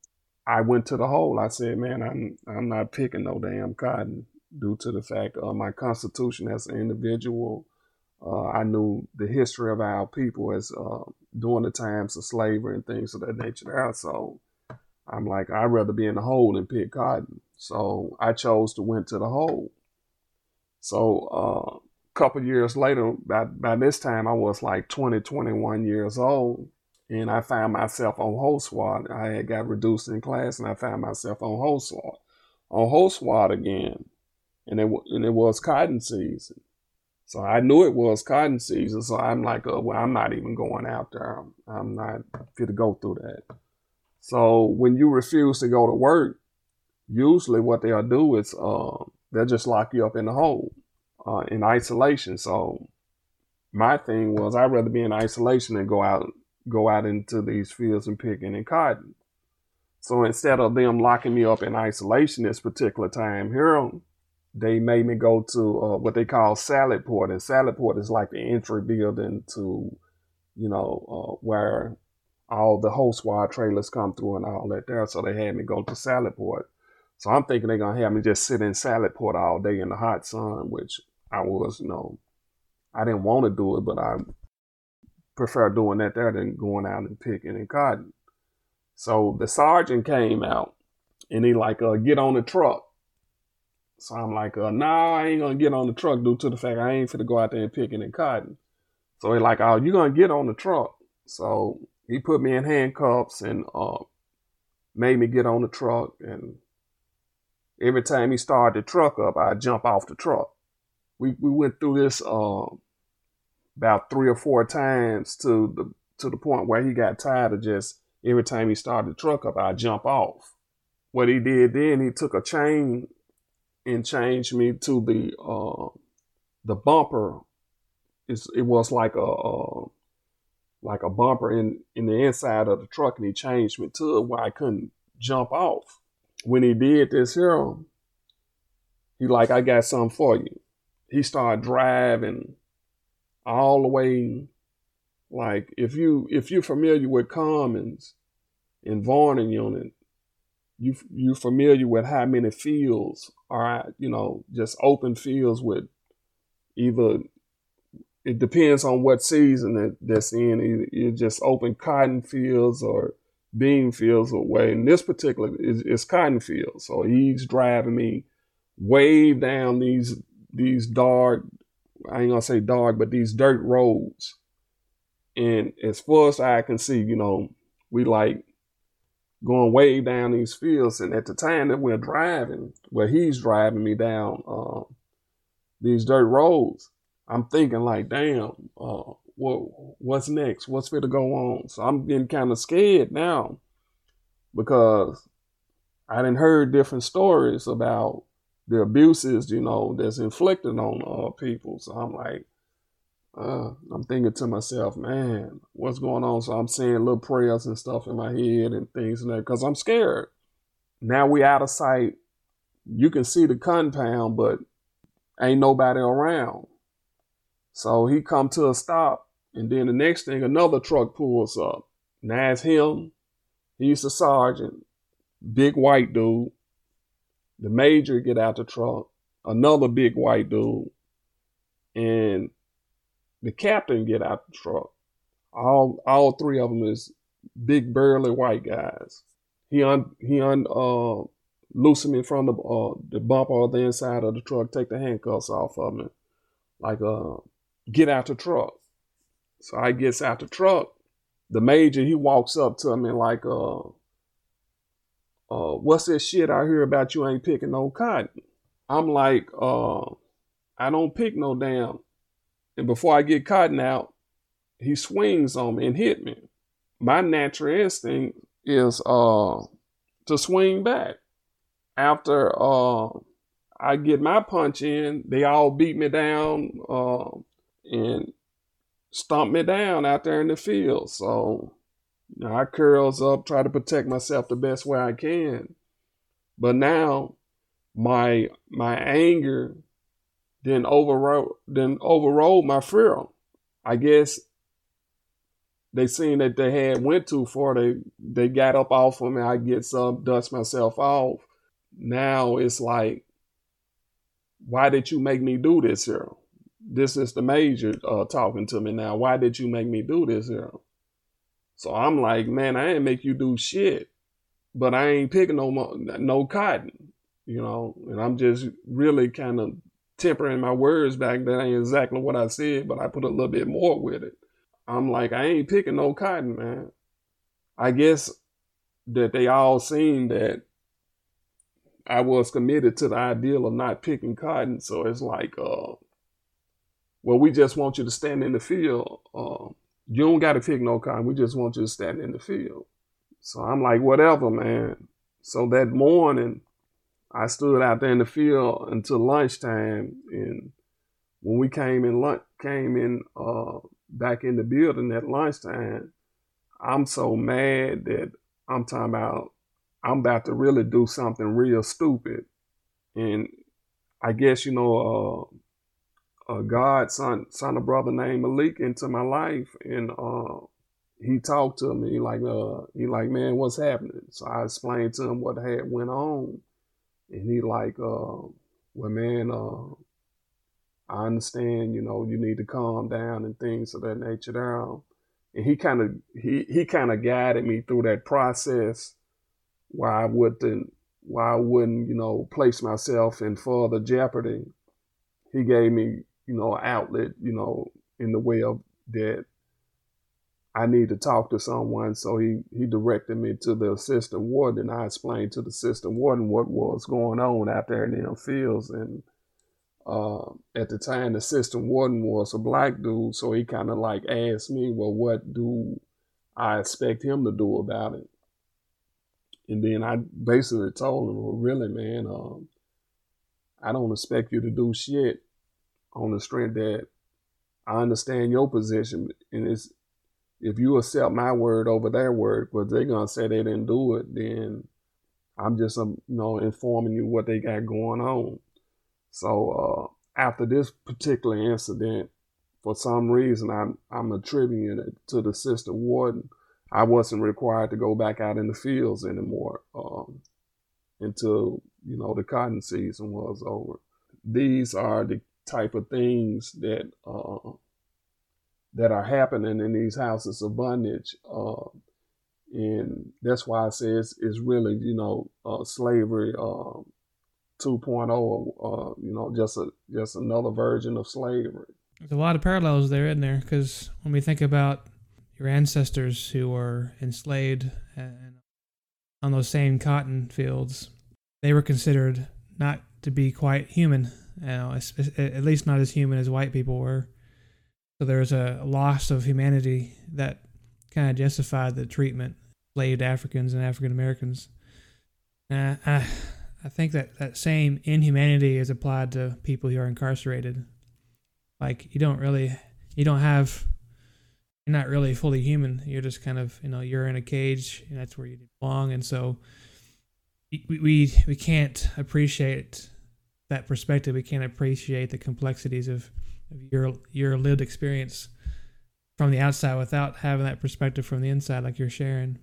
I went to the hole. I said, "Man, I'm I'm not picking no damn cotton due to the fact of my constitution as an individual. Uh, I knew the history of our people as uh, during the times of slavery and things of that nature. There, so I'm like, I'd rather be in the hole than pick cotton. So I chose to went to the hole. So uh, a couple years later, by by this time I was like 20, 21 years old and I found myself on host squad. I had got reduced in class, and I found myself on host squad, on host squad again, and it and it was cotton season. So I knew it was cotton season. So I'm like, uh, well, I'm not even going out there. I'm, I'm not fit to go through that. So when you refuse to go to work, usually what they'll do is uh, they'll just lock you up in the hole uh, in isolation. So my thing was I'd rather be in isolation than go out go out into these fields and picking and cotton. So instead of them locking me up in isolation this particular time here, they made me go to uh, what they call Sally Port, and Sally Port is like the entry building to, you know, uh, where all the whole squad trailers come through and all that there. So they had me go to Sally Port. So I'm thinking they're gonna have me just sit in Sally Port all day in the hot sun, which I was, you know, I didn't want to do it, but I prefer doing that there than going out and picking and cotton. So the sergeant came out and he like, uh, get on the truck. So I'm like, uh, nah, I ain't gonna get on the truck due to the fact I ain't to go out there and picking and cotton. So he like, oh, you gonna get on the truck. So he put me in handcuffs and uh, made me get on the truck. And every time he started the truck up, I jump off the truck. We we went through this uh, about three or four times to the to the point where he got tired of just every time he started the truck up, I jump off. What he did then, he took a chain and changed me to the uh, the bumper. It's, it was like a, like a bumper in in the inside of the truck, and he changed me to it where I couldn't jump off. When he did this here, he like, I got something for you. He started driving all the way like if you if you're familiar with Commons in Varnum unit, you you're familiar with how many fields are you know just open fields with either it depends on what season that, that's in. Either it's just open cotton fields or bean fields away. In this particular, is cotton fields. So he's driving me way down these these dark I ain't gonna say dark, but these dirt roads. And as far as I can see, you know, we like going way down these fields. And at the time that we're driving, where he's driving me down uh, these dirt roads, I'm thinking like, damn, uh, what what's next? What's going to go on? So I'm getting kind of scared now because I didn't heard different stories about the abuses, you know, that's inflicted on uh, people. So I'm like, uh, I'm thinking to myself, man, what's going on? So I'm saying little prayers and stuff in my head and things and that because I'm scared. Now we out of sight. You can see the compound, but ain't nobody around. So he come to a stop, and then the next thing, another truck pulls up. Now it's him. He's the sergeant, big white dude. The major get out the truck, another big white dude, and the captain get out the truck. All all three of them is big burly white guys. He un he un uh loosen me from the uh the bumper on the inside of the truck, take the handcuffs off of me, like uh get out the truck. So I gets out the truck. The major he walks up to me like uh uh, what's this shit I hear about you ain't picking no cotton? I'm like, uh, I don't pick no damn. And before I get cotton out, he swings on me and hit me. My natural instinct is uh to swing back. After uh I get my punch in, they all beat me down uh, and stomp me down out there in the field. So you know, I curls up, try to protect myself the best way I can. But now my my anger then overrode then overrode my fear. I guess they seen that they had went too far. They they got up off of me. I get some, dust myself off. Now it's like, why did you make me do this here? This is the major uh, talking to me now. Why did you make me do this here? So I'm like, man, I ain't make you do shit, but I ain't picking no no cotton, you know. And I'm just really kind of tempering my words back. That ain't exactly what I said, but I put a little bit more with it. I'm like, I ain't picking no cotton, man. I guess that they all seen that I was committed to the ideal of not picking cotton. So it's like, uh, well, we just want you to stand in the field. Uh, you don't got to pick no kind. We just want you to stand in the field. So I'm like, whatever, man. So that morning, I stood out there in the field until lunchtime, and when we came in lunch, came in uh, back in the building at lunchtime, I'm so mad that I'm talking about I'm about to really do something real stupid, and I guess you know, uh, uh, God sent sent a brother named Malik into my life, and uh, he talked to me like, uh, he like, man, what's happening? So I explained to him what had went on, and he like, uh, well, man, uh, I understand, you know, you need to calm down and things of that nature down. And he kind of he he kind of guided me through that process why I wouldn't why I wouldn't, you know, place myself in further jeopardy. He gave me, you know, outlet, you know, in the way of that I need to talk to someone. So he, he directed me to the assistant warden. I explained to the assistant warden what was going on out there in them fields. And uh, at the time, the assistant warden was a black dude. So he kind of like asked me, well, what do I expect him to do about it? And then I basically told him, well, really, man, um, I don't expect you to do shit on the strength that I understand your position. And it's, if you accept my word over their word, but they're gonna say they didn't do it, then I'm just, um, you know, informing you what they got going on. So uh, after this particular incident, for some reason, I'm I'm attributing it to the sister warden. I wasn't required to go back out in the fields anymore um, until you know the cotton season was over. These are the type of things that uh, that are happening in these houses of bondage. Uh, and that's why I say it's, it's really, you know, uh, slavery uh, 2.0, uh, you know, just a just another version of slavery. There's a lot of parallels there in there? Because when we think about your ancestors who were enslaved and on those same cotton fields, they were considered not to be quite human, you know, at least not as human as white people were. So there's a loss of humanity that kind of justified the treatment enslaved Africans and African Americans. I, I think that that same inhumanity is applied to people who are incarcerated. Like you don't really, you don't have, you're not really fully human. You're just kind of, you know, you're in a cage and that's where you belong. And so we, we, we can't appreciate that perspective. We can't appreciate the complexities of of your your lived experience from the outside without having that perspective from the inside like you're sharing.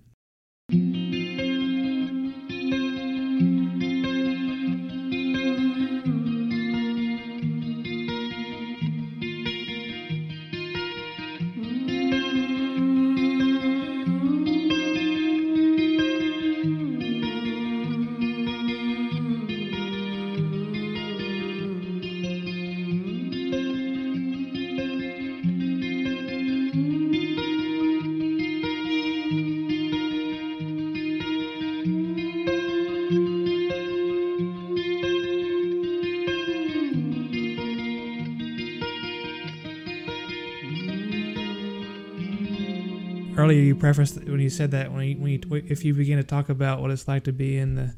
You prefaced when you said that when you, when you if you begin to talk about what it's like to be in the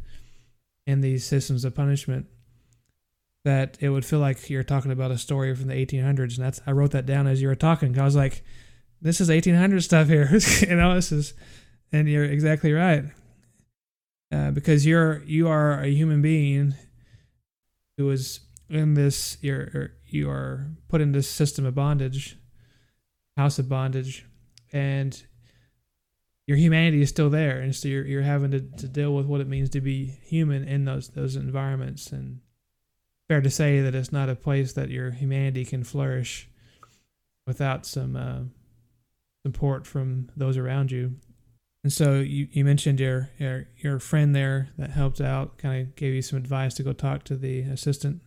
in these systems of punishment that it would feel like you're talking about a story from the 1800s and that's I wrote that down as you were talking Cause I was like this is 1800 stuff here you know this is and you're exactly right. Uh, because you're you are a human being who is in this you're you are put in this system of bondage house of bondage and your humanity is still there, and so you're you're having to, to deal with what it means to be human in those those environments. And fair to say that it's not a place that your humanity can flourish without some uh, support from those around you. And so you, you mentioned your, your your friend there that helped out, kind of gave you some advice to go talk to the assistant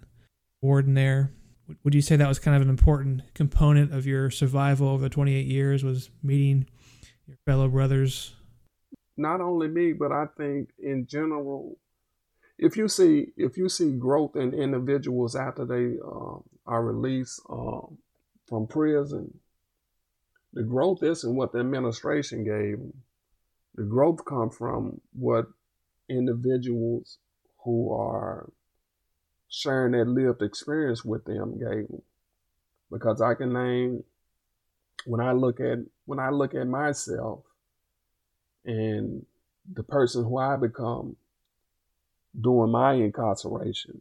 warden there. Would you say that was kind of an important component of your survival over the 28 years? Was meeting your fellow brothers? Not only me, but I think in general, if you see if you see growth in individuals after they uh, are released, uh, from prison, the growth isn't what the administration gave them. The growth comes from what individuals who are sharing that lived experience with them gave them. Because I can name when I look at when I look at myself and the person who I become during my incarceration,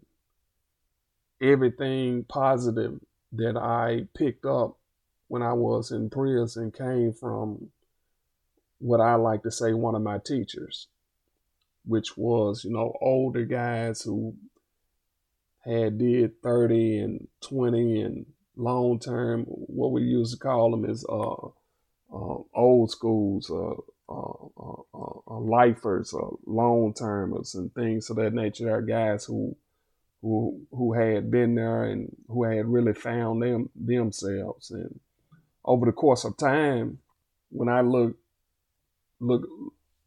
everything positive that I picked up when I was in prison came from what I like to say one of my teachers, which was, you know, older guys who had did 30 and 20 and long term, what we used to call them is uh, uh, old schools, uh, uh, uh, lifers, uh, long termers, and things of that nature. There are guys who who who had been there and who had really found them themselves. And over the course of time, when I look look,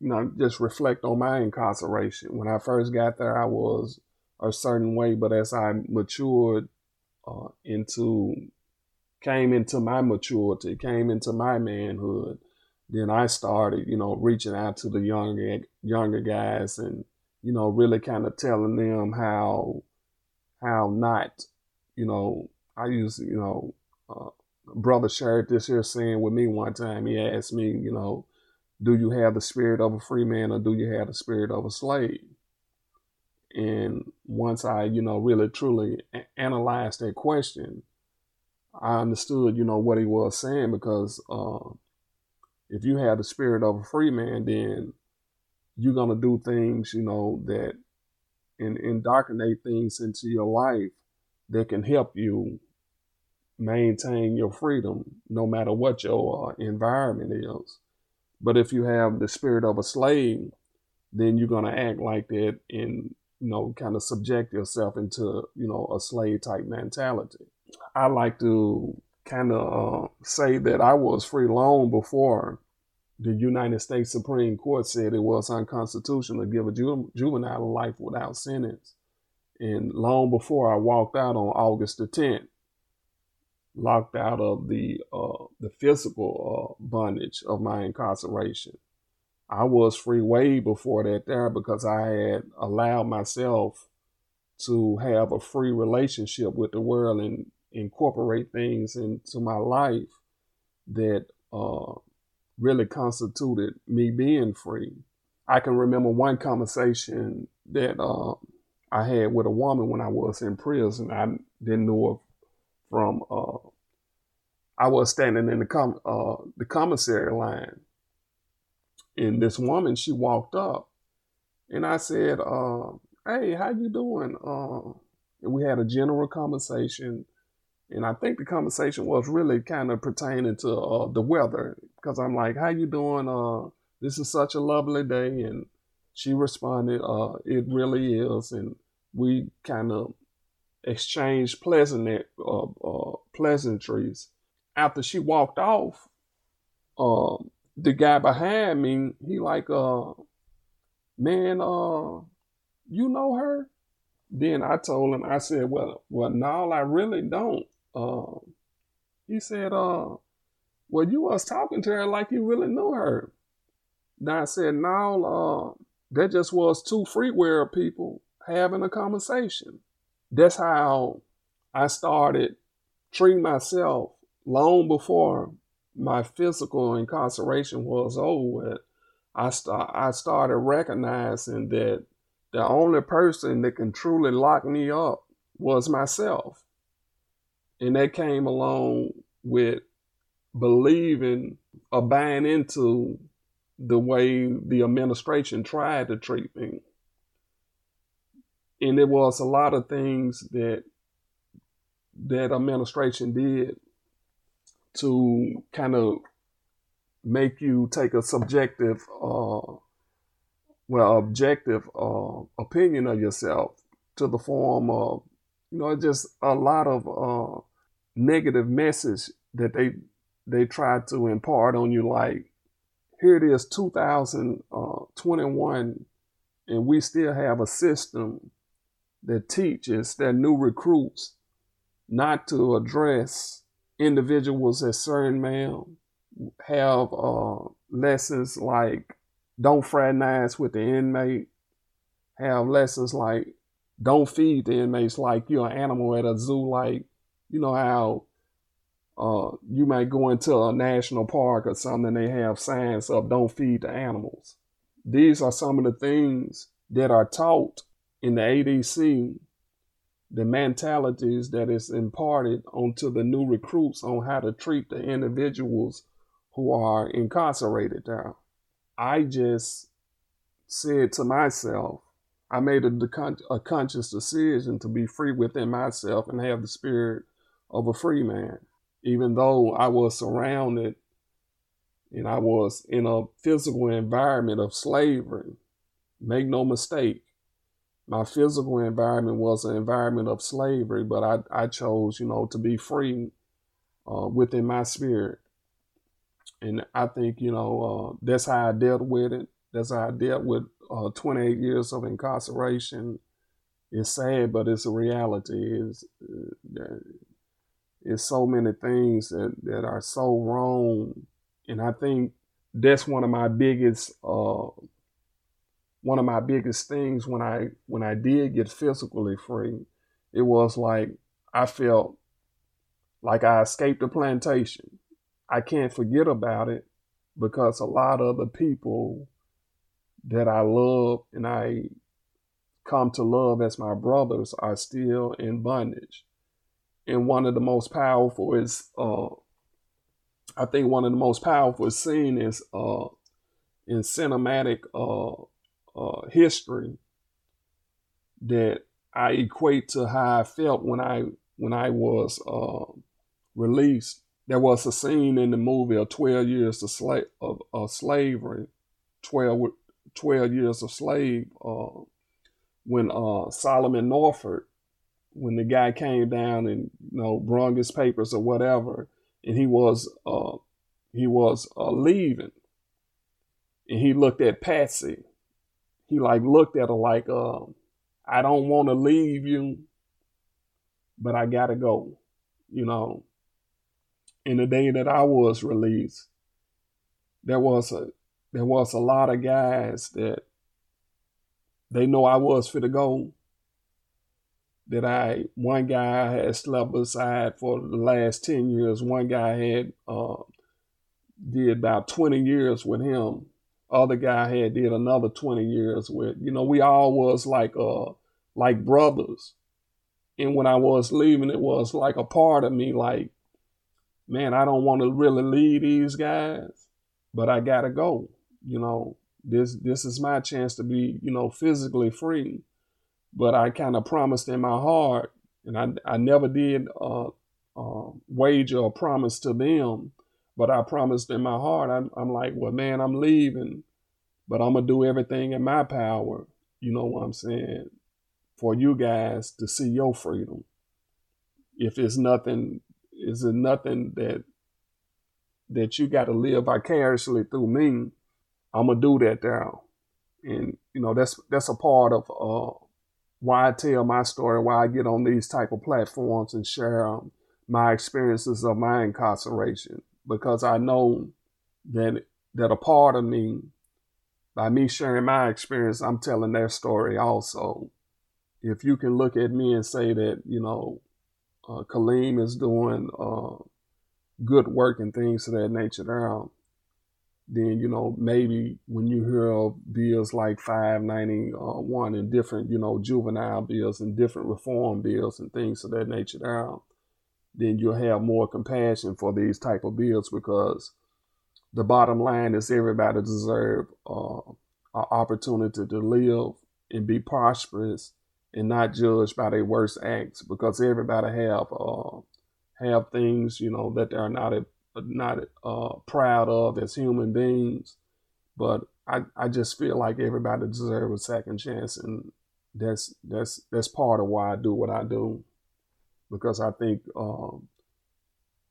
you know, just reflect on my incarceration. When I first got there, I was a certain way, but as I matured uh, into, came into my maturity, came into my manhood, then I started, you know, reaching out to the younger younger guys and, you know, really kind of telling them how how not, you know, I used, you know, uh, brother shared this here saying with me one time. He asked me, you know, do you have the spirit of a free man or do you have the spirit of a slave? And once I, you know, really truly analyzed that question, I understood, you know, what he was saying because uh, if you have the spirit of a free man, then you're gonna do things, you know, that and indoctrinate things into your life that can help you maintain your freedom, no matter what your uh, environment is. But if you have the spirit of a slave, then you're gonna act like that and you know kind of subject yourself into you know a slave type mentality. I like to kind of uh, say that I was free long before the United States Supreme Court said it was unconstitutional to give a ju- juvenile life without sentence. And long before I walked out on August the 10th, locked out of the uh, the physical uh, bondage of my incarceration. I was free way before that there because I had allowed myself to have a free relationship with the world and incorporate things into my life that uh, really constituted me being free. I can remember one conversation that uh, I had with a woman when I was in prison. I didn't know her from uh, I was standing in the com- uh, the commissary line, and this woman she walked up, and I said, uh, "Hey, how you doing?" Uh, and we had a general conversation, and I think the conversation was really kind of pertaining to uh, the weather because I'm like, "How you doing?" Uh, this is such a lovely day, and she responded, uh, "It really is," and we kind of exchanged pleasant uh, pleasantries. After she walked off, uh, the guy behind me, he like, uh, man, uh, you know her? Then I told him, I said, well, well, no, I really don't. Uh, he said, uh, well, you was talking to her like you really knew her. Then I said, no, uh, that just was two freeware people having a conversation that's how I started treating myself long before my physical incarceration was over with. I, start, I started recognizing that the only person that can truly lock me up was myself. And that came along with believing or buying into the way the administration tried to treat me and there was a lot of things that that administration did to kind of make you take a subjective uh, well objective uh, opinion of yourself to the form of you know just a lot of uh, negative message that they they tried to impart on you like here it is 2021 uh, and we still have a system that teaches their new recruits not to address individuals at CERN have uh, lessons like don't fraternize with the inmate, have lessons like don't feed the inmates like you're an animal at a zoo, like you know how uh, you might go into a national park or something, they have signs up, don't feed the animals. These are some of the things that are taught in the ADC, the mentalities that is imparted onto the new recruits on how to treat the individuals who are incarcerated there. I just said to myself, I made a, a conscious decision to be free within myself and have the spirit of a free man even though I was surrounded and I was in a physical environment of slavery. Make no mistake, my physical environment was an environment of slavery, but I, I chose, you know, to be free uh, within my spirit. And I think, you know, uh, that's how I dealt with it. That's how I dealt with uh, 28 years of incarceration. It's sad, but it's a reality. Is uh, it's so many things that, that are so wrong. And I think that's one of my biggest uh, one of my biggest things when I when I did get physically free, it was like I felt like I escaped the plantation. I can't forget about it because a lot of the people that I love and I come to love as my brothers are still in bondage and one of the most powerful is uh, I think one of the most powerful scene is uh, in cinematic uh, uh, history that I equate to how I felt when I when I was uh, released. There was a scene in the movie of Twelve Years of, Sla- of, of Slavery, 12, 12 Years of Slave, uh, when uh, Solomon Northup when the guy came down and you know brung his papers or whatever, and he was uh, he was uh, leaving, and he looked at Patsey. He like looked at her like, uh, I don't want to leave you, but I gotta go, you know. In the day that I was released, there was a there was a lot of guys that they know I was for to go, that I one guy had slept beside for the last ten years. One guy had uh, did about twenty years with him. Other guy had did another twenty years with. You know, we all was like uh like brothers. And when I was leaving, it was like a part of me, like, man, I don't want to really leave these guys, but I gotta go. You know, this this is my chance to be, you know, physically free but I kind of promised in my heart, and I, I never did uh, uh, wager or promise to them, but I promised in my heart, I'm, I'm like, well, man, I'm leaving, but I'm going to do everything in my power, you know what I'm saying, for you guys to see your freedom. If it's nothing, is it nothing that that you got to live vicariously through me? I'm gonna do that now, and you know that's that's a part of uh, why I tell my story, why I get on these type of platforms and share um, my experiences of my incarceration, because I know that that a part of me, by me sharing my experience, I'm telling their story also. If you can look at me and say that you know, uh, Kaleem is doing uh, good work and things of that nature, there then you know maybe when you hear of bills like 591 and different you know juvenile bills and different reform bills and things of that nature now then you'll have more compassion for these type of bills because the bottom line is everybody deserve uh, an opportunity to live and be prosperous and not judged by their worst acts because everybody have uh, have things you know that they're not not uh, proud of as human beings. But I, I just feel like everybody deserves a second chance, and that's that's that's part of why I do what I do, because I think um,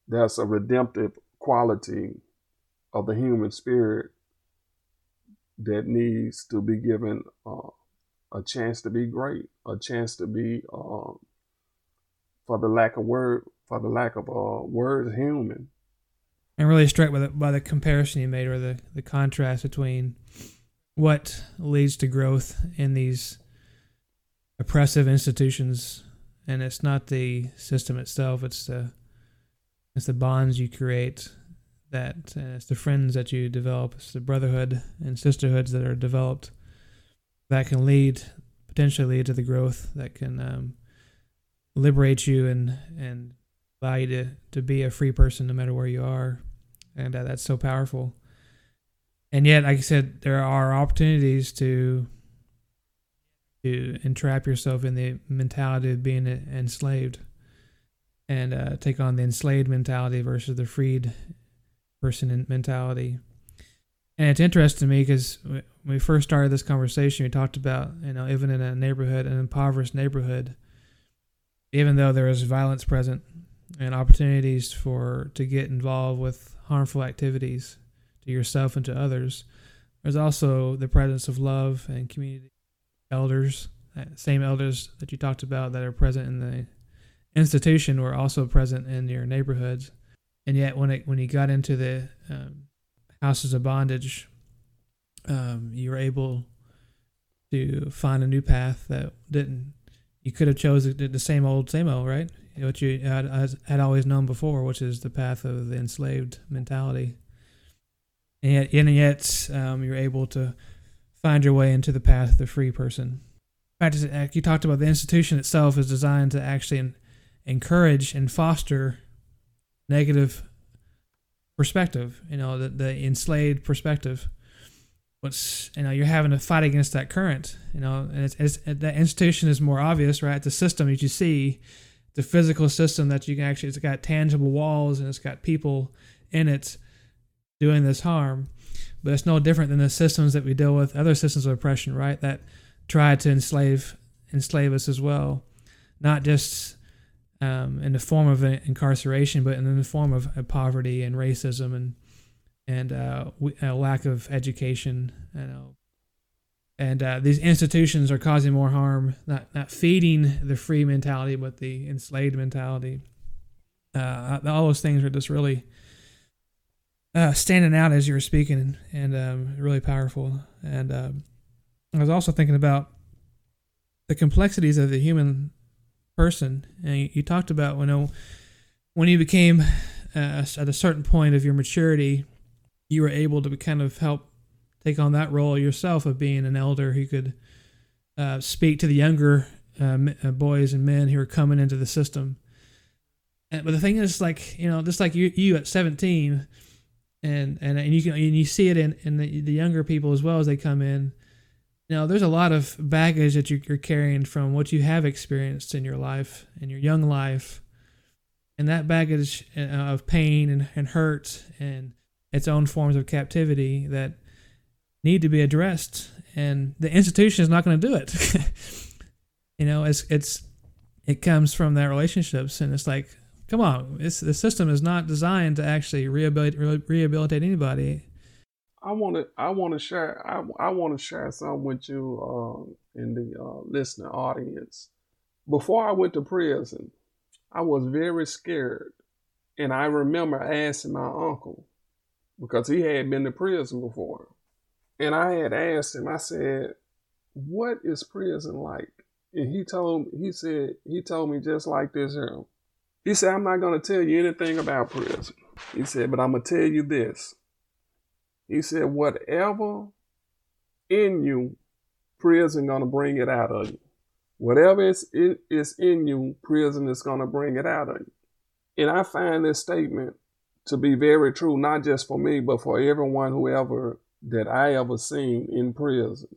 there's a redemptive quality of the human spirit that needs to be given uh, a chance to be great, a chance to be, uh, for the lack of word, for the lack of uh, words, human. And really struck by the by the comparison you made, or the the contrast between what leads to growth in these oppressive institutions, and it's not the system itself; it's the it's the bonds you create that uh, it's the friends that you develop, it's the brotherhood and sisterhoods that are developed that can lead potentially lead to the growth that can um, liberate you and and allow you to to be a free person no matter where you are, and uh, that's so powerful. And yet, like I said, there are opportunities to to entrap yourself in the mentality of being enslaved and uh, take on the enslaved mentality versus the freed person mentality. And it's interesting to me because when we first started this conversation, we talked about you know even in a neighborhood, an impoverished neighborhood, even though there is violence present and opportunities for to get involved with harmful activities to yourself and to others, there's also the presence of love and community elders, same elders that you talked about that are present in the institution were also present in your neighborhoods. And yet, when it when you got into the um, houses of bondage, um, you were able to find a new path that didn't. You could have chosen the same old, same old, right? What you had, had always known before, which is the path of the enslaved mentality. And yet, and yet um, you're able to find your way into the path of the free person. You talked about the institution itself is designed to actually encourage and foster negative perspective, you know, the, the enslaved perspective. What's, you know, you're having to fight against that current, you know, and it's, it's, that institution is more obvious, right? The system that you see, the physical system that you can actually, it's got tangible walls and it's got people in it doing this harm. But it's no different than the systems that we deal with, other systems of oppression, right? That try to enslave enslave us as well, not just um, in the form of incarceration, but in the form of poverty and racism and and uh, a lack of education. You know, and uh, these institutions are causing more harm, not not feeding the free mentality, but the enslaved mentality. Uh, all those things are just really uh, standing out as you were speaking, and um, really powerful. And um, I was also thinking about the complexities of the human person. And you, you talked about when when you became uh, at a certain point of your maturity, you were able to kind of help take on that role yourself of being an elder who could uh, speak to the younger uh, uh boys and men who are coming into the system. And, but the thing is, like you know, just like you, you at seventeen, and and and you can and you see it in in the, the younger people as well as they come in now, there's a lot of baggage that you're carrying from what you have experienced in your life, in your young life. And that baggage uh, of pain and, and hurt and its own forms of captivity that need to be addressed. And the institution is not going to do it. you know, it's, it's, it comes from that relationships. And it's like, come on, the system is not designed to actually rehabilitate, rehabilitate anybody I want to I want to share I, I want to share something with you uh, in the uh, listening audience. Before I went to prison, I was very scared, and I remember asking my uncle because he had been to prison before, and I had asked him. I said, "What is prison like?" And he told he said he told me just like this here. He said, "I'm not going to tell you anything about prison." He said, "But I'm going to tell you this." He said, whatever in you, prison is gonna bring it out of you. Whatever is in, is in you, prison is gonna bring it out of you. And I find this statement to be very true, not just for me, but for everyone who ever that I ever seen in prison.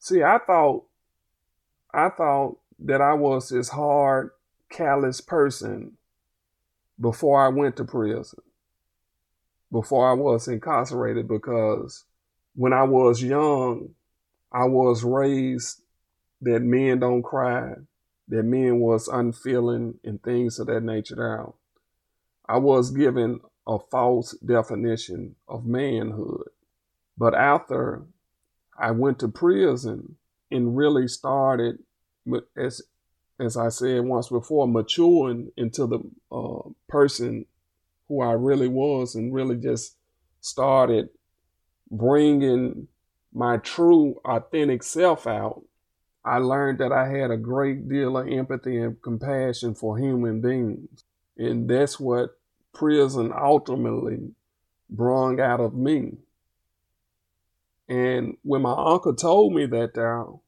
See, I thought I thought that I was this hard, callous person before I went to prison before I was incarcerated because when I was young, I was raised that men don't cry, that men was unfeeling and things of that nature Now, I was given a false definition of manhood. But after I went to prison and really started as as I said once before, maturing into the uh, person who I really was and really just started bringing my true, authentic self out, I learned that I had a great deal of empathy and compassion for human beings. And that's what prison ultimately brung out of me. And when my uncle told me that down,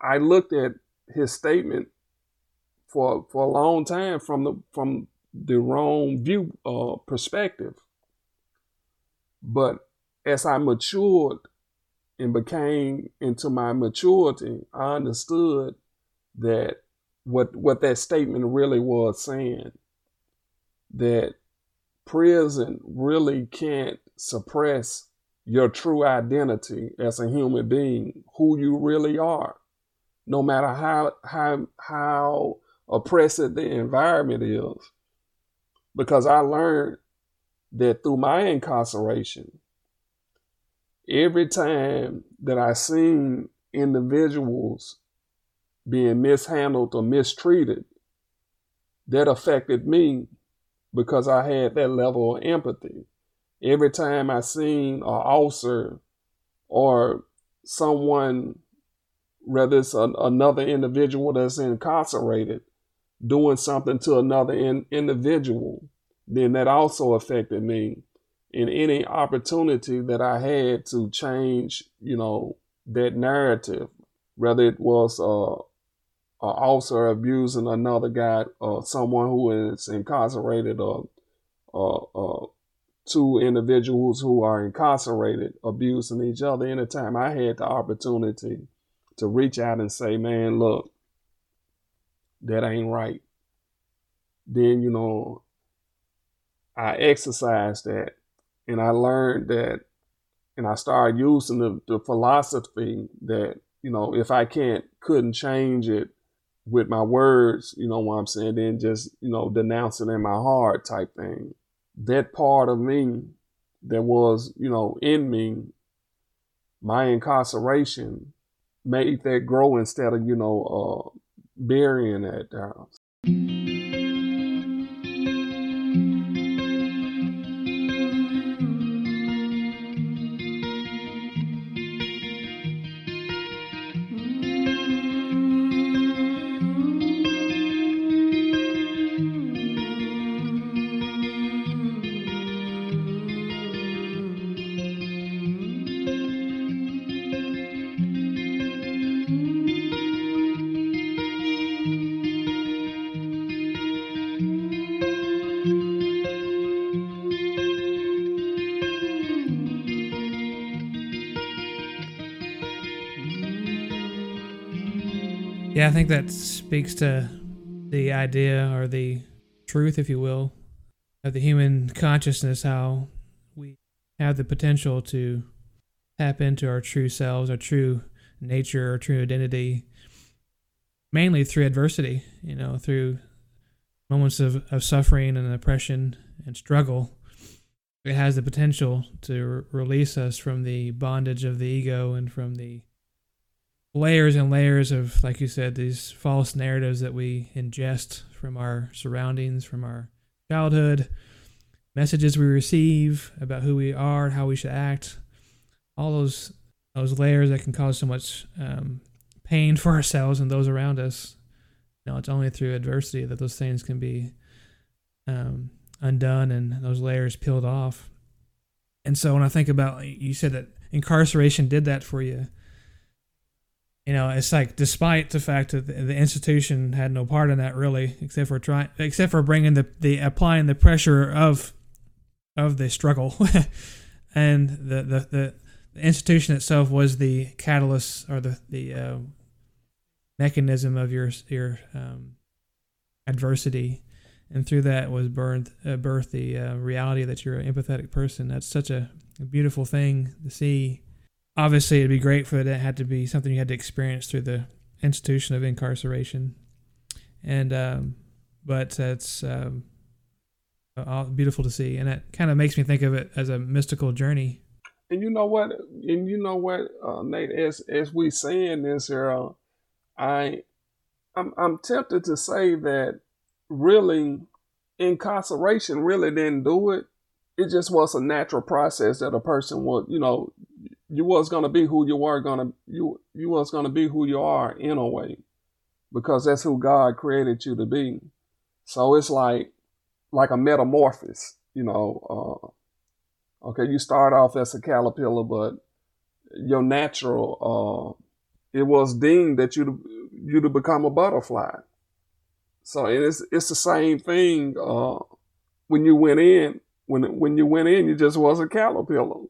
I looked at his statement for for a long time from the from the wrong view uh, perspective. But as I matured and became into my maturity, I understood that what what that statement really was saying that prison really can't suppress your true identity as a human being, who you really are, no matter how how how oppressive the environment is. Because I learned that through my incarceration, every time that I seen individuals being mishandled or mistreated, that affected me because I had that level of empathy. Every time I seen an officer or someone, whether it's an, another individual that's incarcerated, doing something to another in, individual, then that also affected me. In any opportunity that I had to change, you know, that narrative, whether it was uh, an officer abusing another guy or someone who is incarcerated or, or two individuals who are incarcerated abusing each other anytime i had the opportunity to reach out and say man look that ain't right then you know i exercised that and i learned that and i started using the, the philosophy that you know if i can't couldn't change it with my words, you know what I'm saying, then just, you know, denouncing in my heart type thing. That part of me that was, you know, in me, my incarceration made that grow instead of, you know, uh, burying that down. Yeah, I think that speaks to the idea or the truth, if you will, of the human consciousness, how we have the potential to tap into our true selves, our true nature, our true identity, mainly through adversity, you know, through moments of, of suffering and oppression and struggle. It has the potential to re- release us from the bondage of the ego and from the layers and layers of, like you said, these false narratives that we ingest from our surroundings, from our childhood, messages we receive about who we are, how we should act, all those those layers that can cause so much um, pain for ourselves and those around us. You know, it's only through adversity that those things can be um, undone and those layers peeled off. And so when I think about, you said that incarceration did that for you you know, it's like despite the fact that the, institution had no part in that really, except for trying, except for bringing the the applying the pressure of of the struggle, and the, the the the institution itself was the catalyst or the the uh, mechanism of your your um, adversity, and through that was birthed uh, birthed the uh, reality that you're an empathetic person. That's such a beautiful thing to see obviously it'd be great for it had to be something you had to experience through the institution of incarceration. And um, but it's um, beautiful to see. And it kind of makes me think of it as a mystical journey. And you know what? And you know what uh, nate as as we saying this here uh, i I'm I'm tempted to say that really incarceration really didn't do it. It just was a natural process that a person would, you know, you was gonna be who you were gonna you you was gonna be who you are in a way, because that's who God created you to be. So it's like like a metamorphosis, you know. Uh, okay, you start off as a caterpillar, but your natural uh, it was deemed that you to, you to become a butterfly. So it's it's the same thing uh, when you went in when when you went in you just was a caterpillar,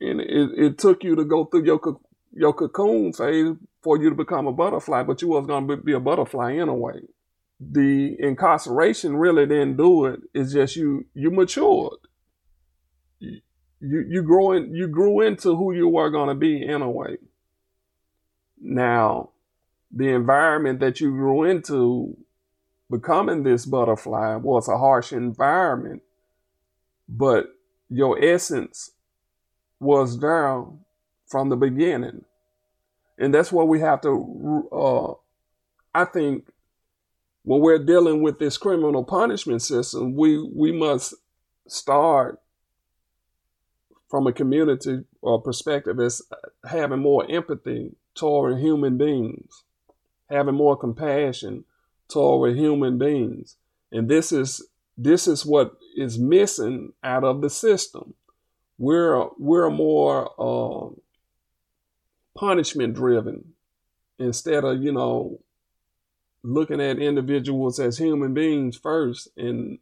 and it, it took you to go through your your cocoon phase for you to become a butterfly, but you was gonna be a butterfly anyway. The incarceration really didn't do it. It's just you you matured. You you, in, you grew into who you were gonna be anyway. Now, the environment that you grew into becoming this butterfly was a harsh environment, but your essence was there from the beginning. And that's what we have to, uh, I think, when we're dealing with this criminal punishment system, we, we must start from a community uh, perspective as having more empathy toward human beings, having more compassion toward human beings. And this is this is what is missing out of the system. We're we're more uh, punishment driven instead of you know looking at individuals as human beings first and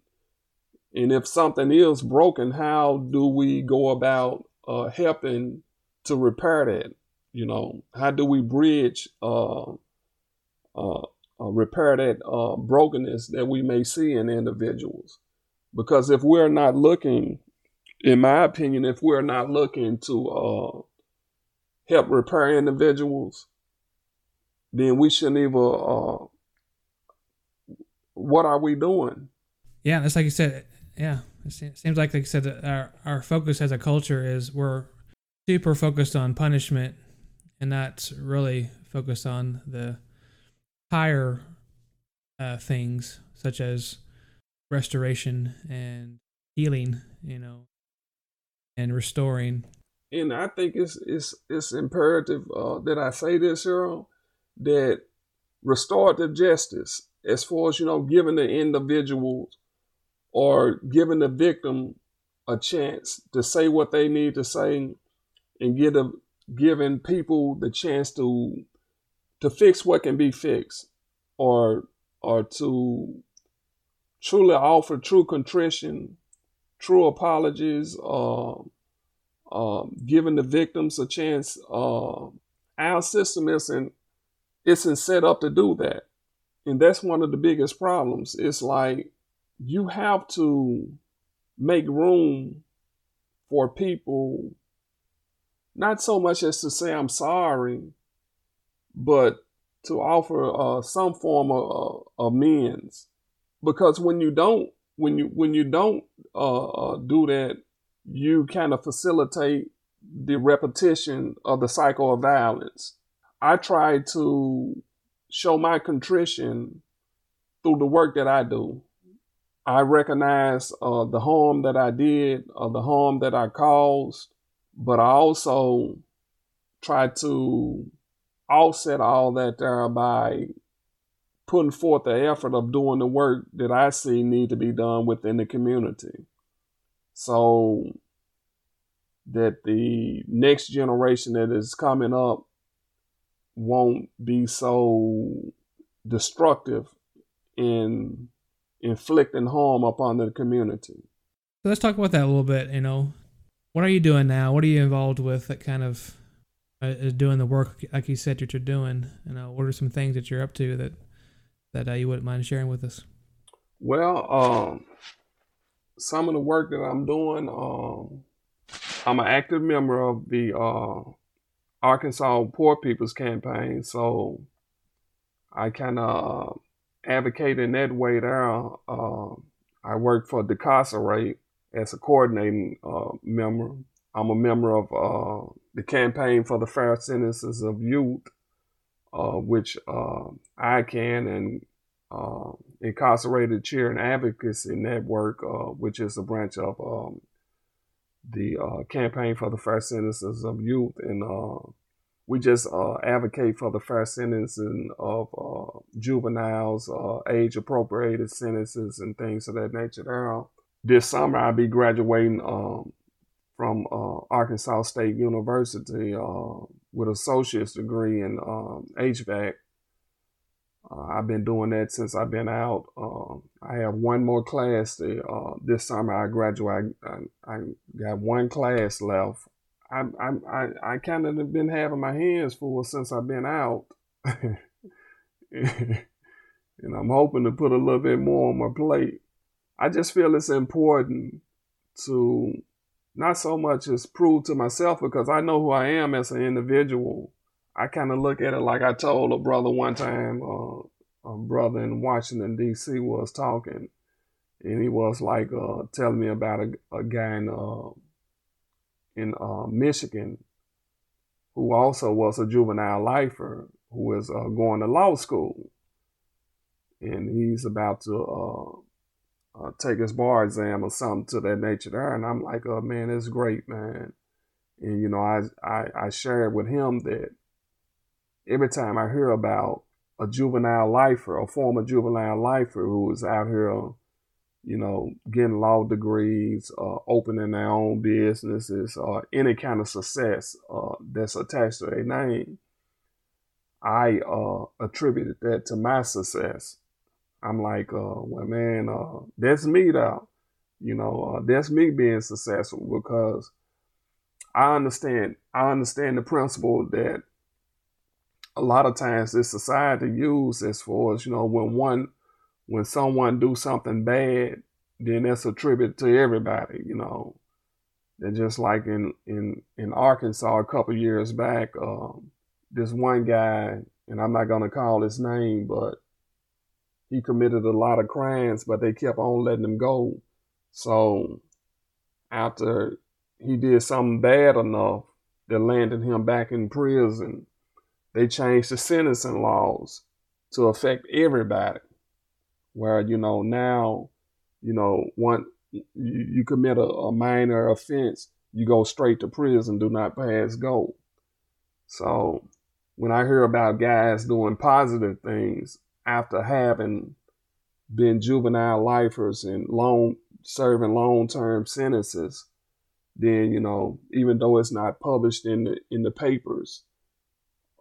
and if something is broken how do we go about uh, helping to repair that you know, how do we bridge, uh, uh, uh, repair that uh, brokenness that we may see in individuals? Because if we're not looking, in my opinion, if we're not looking to uh, help repair individuals, then we shouldn't even. Uh, what are we doing? Yeah, that's like you said. Yeah, it seems like, like you said, that our our focus as a culture is we're super focused on punishment and not really focused on the higher uh, things such as restoration and healing, you know, and restoring. And I think it's it's it's imperative uh, that I say this, Earl, that restorative justice, as far as you know, giving the individuals or giving the victim a chance to say what they need to say and get a giving people the chance to to fix what can be fixed or or to truly offer true contrition true apologies uh, uh, giving the victims a chance uh, our system isn't isn't set up to do that. And that's one of the biggest problems. It's like you have to make room for people not so much as to say I'm sorry, but to offer uh, some form of uh, amends. Because when you don't, when you when you don't uh, uh do that, you kind of facilitate the repetition of the cycle of violence. I try to show my contrition through the work that I do. I recognize uh, the harm that I did, or the harm that I caused, but I also try to offset all that there by putting forth the effort of doing the work that I see need to be done within the community. So that the next generation that is coming up won't be so destructive in inflicting harm upon the community. So let's talk about that a little bit. You know, what are you doing now? What are you involved with that kind of uh, is doing the work like you said that you're doing? and know, what are some things that you're up to that that uh, you wouldn't mind sharing with us? Well, um, some of the work that I'm doing, um, I'm an active member of the uh, Arkansas Poor People's Campaign, so I kind of uh, advocate in that way there. Uh, I work for Decarcerate, as a coordinating uh, member. I'm a member of uh, the campaign for the fair sentences of youth. uh, which uh, ICAN and uh, Incarcerated Children Advocacy Network, uh, which is a branch of um, the uh, Campaign for the Fair Sentences of Youth. And uh, we just advocate for the fair sentencing of juveniles, age appropriated sentences, and things of that nature. There. This summer, I'll be graduating um, from Arkansas State University with associate's degree in um, HVAC. Uh, I've been doing that since I've been out. Uh, I have one more class uh, this summer. I graduate. I, I, got one class left. I I I, I kind of have been having my hands full since I've been out, and I'm hoping to put a little bit more on my plate. I just feel it's important to not so much as prove to myself because I know who I am as an individual. I kind of look at it like I told a brother one time, uh, a brother in Washington, D.C. was talking, and he was like uh, telling me about a, a guy in, uh, in uh, Michigan who also was a juvenile lifer who was uh, going to law school. And he's about to uh, take his bar exam or something to that nature there. And I'm like, oh man, it's great, man. And you know, I I, I shared with him that every time I hear about a juvenile lifer, a former juvenile lifer who is out here, you know, getting law degrees, uh, opening their own businesses, or uh, any kind of success uh, that's attached to their name, I uh, attributed that to my success. I'm like, uh, well, man, uh, that's me though. You know, uh, that's me being successful because I understand. I understand the principle that a lot of times this society uses as for as You know, when one, when someone do something bad, then that's attributed to everybody. You know, and just like in in in Arkansas a couple years back, um, this one guy, and I'm not gonna call his name, but he committed a lot of crimes, but they kept on letting him go. So after he did something bad enough that landed him back in prison, they changed the sentencing laws to affect everybody. Where, you know, now, you know, one you, you commit a, a minor offense, you go straight to prison, do not pass go. So when I hear about guys doing positive things, after having been juvenile lifers and long serving long term sentences, then you know, even though it's not published in the in the papers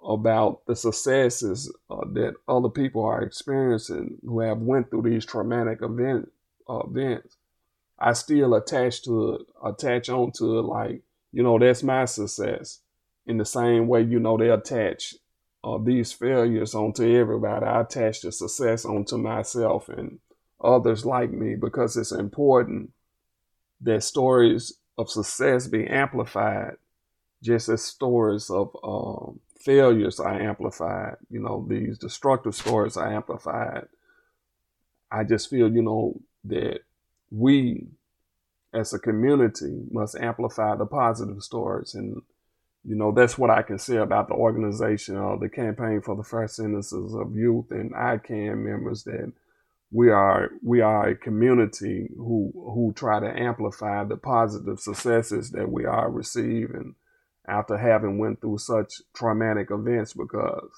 about the successes uh, that other people are experiencing who have went through these traumatic event uh, events, I still attach to it, attach onto it like you know that's my success. In the same way, you know, they attach uh, these failures onto everybody. I attach the success onto myself and others like me because it's important that stories of success be amplified just as stories of um, failures are amplified. You know, these destructive stories are amplified. I just feel, you know, that we as a community must amplify the positive stories and you know, that's what I can say about the organization or the campaign for the fair sentences of youth and ICAN members that we are we are a community who who try to amplify the positive successes that we are receiving after having went through such traumatic events because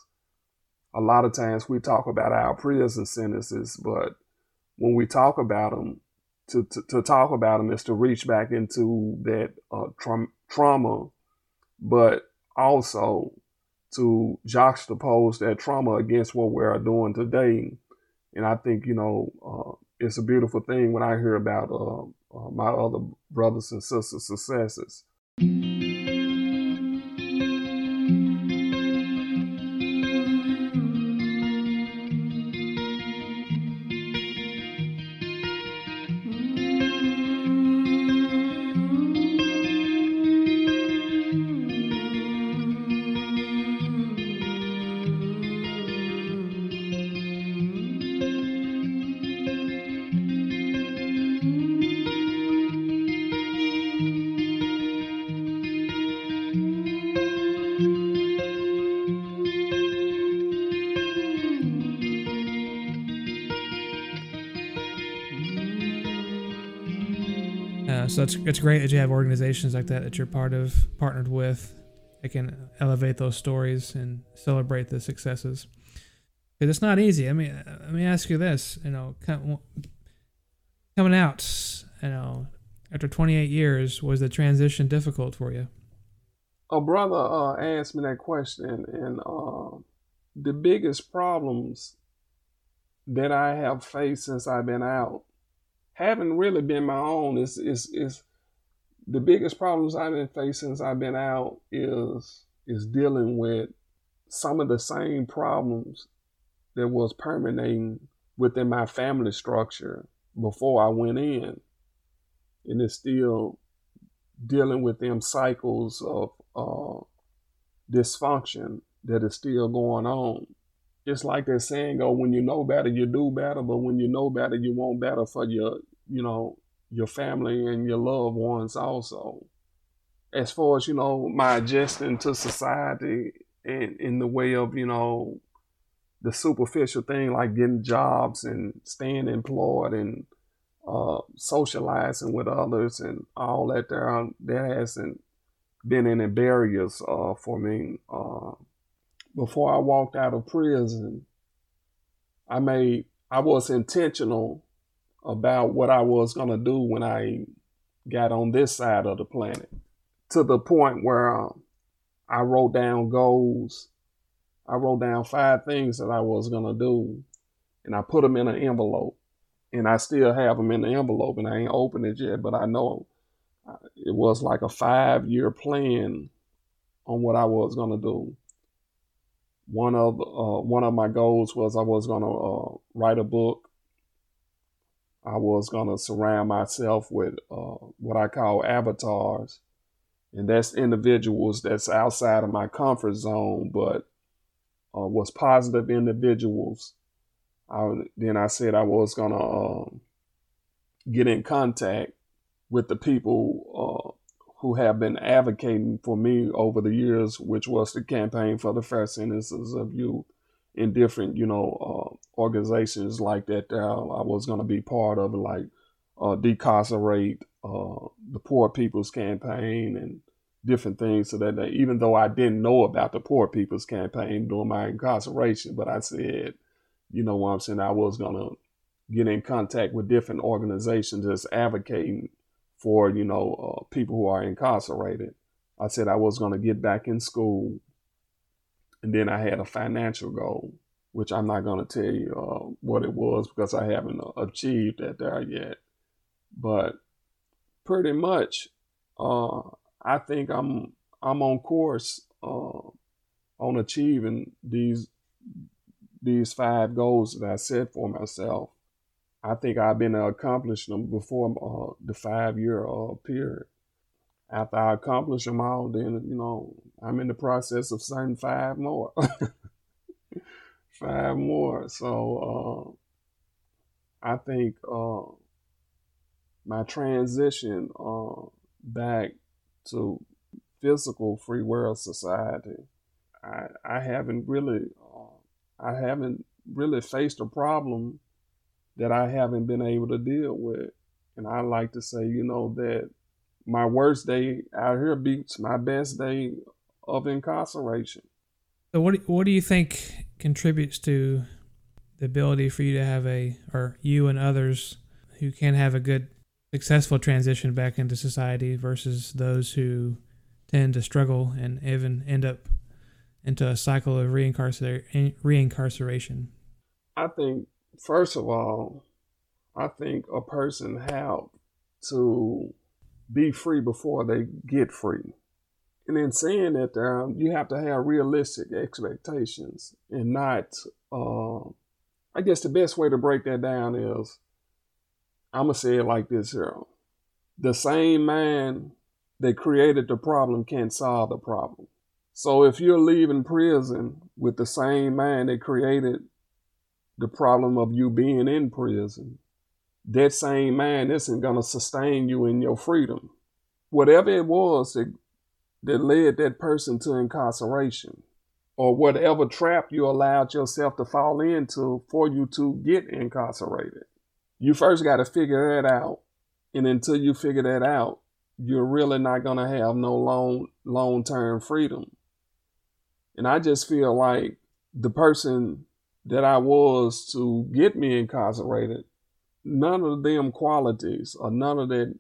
a lot of times we talk about our prison sentences, but when we talk about them, to, to, to talk about them is to reach back into that uh, tra- trauma but also to juxtapose that trauma against what we're doing today. And I think, you know, uh, it's a beautiful thing when I hear about uh, uh, my other brothers and sisters' successes. Uh, so it's it's great that you have organizations like that that you're part of, partnered with, that can elevate those stories and celebrate the successes. Because it's not easy. I mean, let me ask you this: you know, coming out, you know, after 28 years, was the transition difficult for you? A brother uh, asked me that question, and uh, the biggest problems that I have faced since I've been out haven't really been my own. Is is is the biggest problems I've been facing since I've been out is is dealing with some of the same problems that was permeating within my family structure before I went in. And it's still dealing with them cycles of uh, dysfunction that is still going on. It's like that saying go, when you know better, you do better, but when you know better, you want better for your, you know, your family and your loved ones also. As far as, you know, my adjusting to society and in the way of, you know, the superficial thing like getting jobs and staying employed and uh, socializing with others and all that there that hasn't been any barriers uh, for me. Uh, before I walked out of prison, I made I was intentional about what I was gonna do when I got on this side of the planet. To the point where um, I wrote down goals. I wrote down five things that I was gonna do, and I put them in an envelope and I still have them in the envelope, and I ain't opened it yet. But I know uh, it was like a five year plan on what I was gonna do. One of uh, one of my goals was I was gonna uh, write a book. I was gonna surround myself with uh, what I call avatars, and that's individuals that's outside of my comfort zone, but uh, was positive individuals I, then I said I was gonna um, get in contact with the people uh, who have been advocating for me over the years, which was the campaign for the fair sentences of youth in different, you know, uh, organizations like that. I was gonna be part of like uh, decarcerate uh, the Poor People's Campaign and different things so that even though I didn't know about the Poor People's Campaign during my incarceration, but I said you know what I'm saying, I was gonna get in contact with different organizations just advocating for, you know, uh, people who are incarcerated. I said I was gonna get back in school, and then I had a financial goal, which I'm not gonna tell you uh, what it was because I haven't uh, achieved that there yet. But pretty much, uh, I think I'm I'm on course uh, on achieving these these five goals that I set for myself, I think I've been accomplishing them before uh, the five year uh, period. After I accomplish them all, then you know I'm in the process of setting five more, five more. So uh, I think uh, my transition uh, back to physical free world society, I I haven't really I haven't really faced a problem that I haven't been able to deal with. And I like to say, you know, that my worst day out here beats my best day of incarceration. So what do, what do you think contributes to the ability for you to have a or you and others who can have a good successful transition back into society versus those who tend to struggle and even end up into a cycle of reincarceration? I think, first of all, I think a person have to be free before they get free. And in saying that, um, you have to have realistic expectations and not, uh, I guess the best way to break that down is I'm going to say it like this here. The same man that created the problem can't solve the problem. So if you're leaving prison with the same mind that created the problem of you being in prison, that same mind isn't going to sustain you in your freedom. Whatever it was that, that led that person to incarceration, or whatever trap you allowed yourself to fall into for you to get incarcerated, you first got to figure that out And until you figure that out, you're really not gonna have no long long term freedom. And I just feel like the person that I was to get me incarcerated, none of them qualities or none of that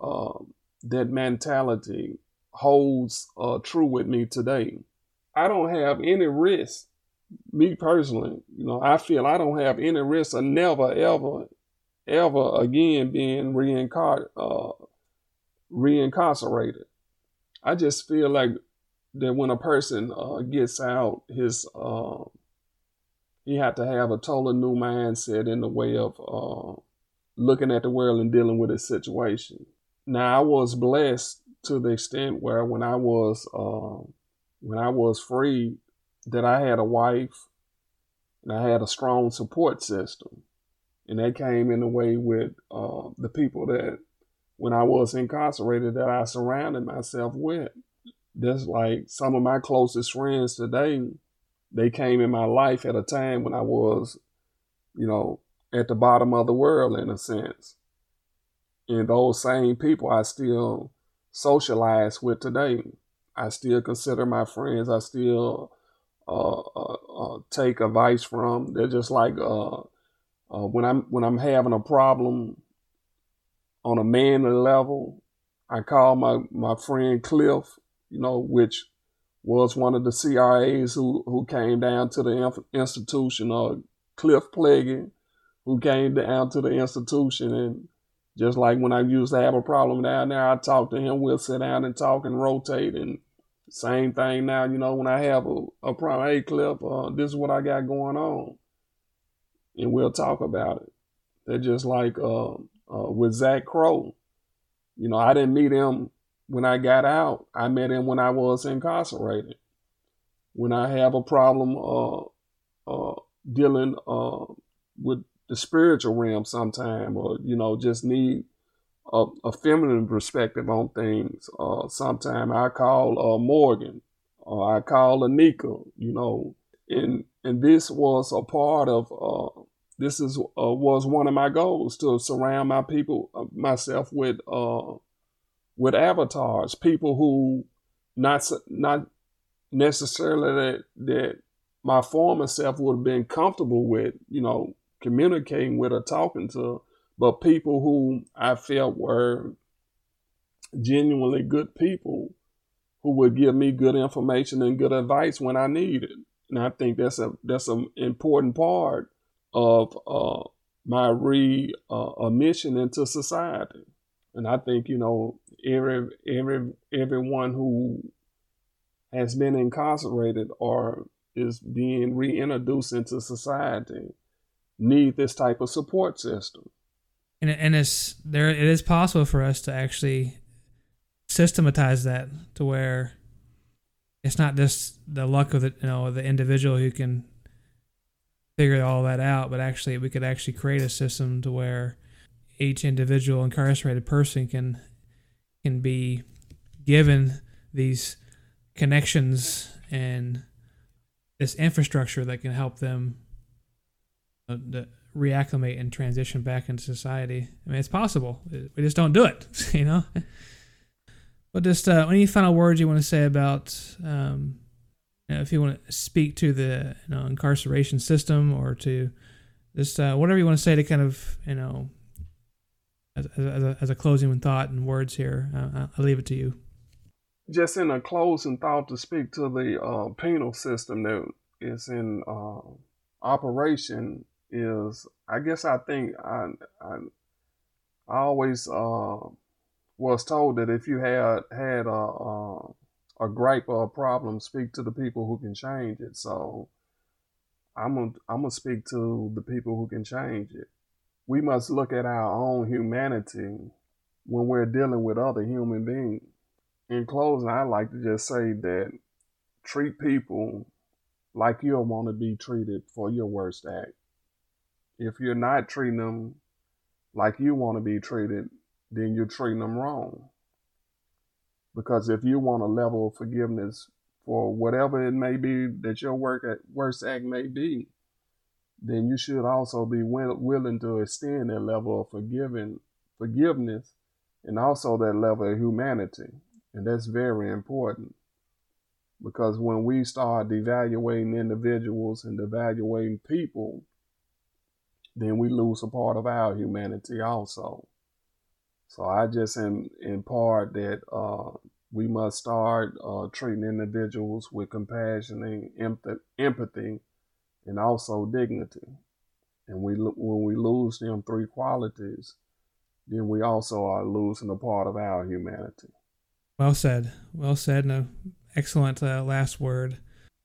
uh, that mentality holds uh, true with me today. I don't have any risk, me personally. You know, I feel I don't have any risk of never, ever, ever again being reincar- uh, reincarcerated. I just feel like that when a person uh, gets out, his he had to have a totally new mindset in the way of uh, looking at the world and dealing with his situation. Now I was blessed to the extent where when I was uh, when I was free, that I had a wife and I had a strong support system, and that came in the way with uh, the people that when I was incarcerated that I surrounded myself with. That's like some of my closest friends today. They came in my life at a time when I was, you know, at the bottom of the world in a sense. And those same people I still socialize with today. I still consider my friends. I still uh, uh, uh, take advice from. They're just like uh, uh, when I'm when I'm having a problem on a manly level. I call my my friend Cliff, you know, which was one of the CRAs who who came down to the institution, or Cliff Pleggy, who came down to the institution and just like when I used to have a problem down there, I talk to him. We'll sit down and talk and rotate. And same thing now, you know, when I have a, a problem, hey, Cliff, uh, this is what I got going on. And we'll talk about it. They're just like uh, uh, with Zach Crow. You know, I didn't meet him when I got out. I met him when I was incarcerated. When I have a problem uh, uh, dealing uh, with the spiritual realm sometime, or you know, just need a, a feminine perspective on things. Uh, sometime I call uh, Morgan, or I call Anika. You know, and and this was a part of. Uh, this is uh, was one of my goals to surround my people myself with with avatars, people who not not necessarily that that my former self would have been comfortable with, you know, communicating with or talking to, but people who I felt were genuinely good people who would give me good information and good advice when I needed. And I think that's a that's an important part of uh, my re uh, admission into society. And I think you know every every everyone who has been incarcerated or is being reintroduced into society need this type of support system. And and it's there. It is possible for us to actually systematize that to where it's not just the luck of the you know the individual who can figure all that out, but actually we could actually create a system to where each individual incarcerated person can can be given these connections and this infrastructure that can help them uh, reacclimate and transition back into society. I mean, it's possible. We just don't do it, you know. But just uh, any final words you want to say about, um, you know, if you want to speak to the you know, incarceration system or to just uh, whatever you want to say to kind of you know, as, as, a, as a closing thought and words here, uh, I'll leave it to you. Just in a closing thought to speak to the uh, penal system that is in uh, operation is I guess I think I I, I always uh, was told that if you had had a, a a gripe or a problem, speak to the people who can change it. So I'm gonna I'm gonna speak to the people who can change it. We must look at our own humanity when we're dealing with other human beings. In closing, I'd like to just say that treat people like you'll want to be treated for your worst act if you're not treating them like you want to be treated, then you're treating them wrong. Because if you want a level of forgiveness for whatever it may be that your work at worst act may be, then you should also be willing to extend that level of forgiving forgiveness and also that level of humanity. And that's very important because when we start devaluating individuals and devaluating people, then we lose a part of our humanity also. So I just in impart that uh, we must start uh, treating individuals with compassion and empathy and also dignity. And we when we lose them three qualities, then we also are losing a part of our humanity. Well said. Well said. No, excellent uh, last word.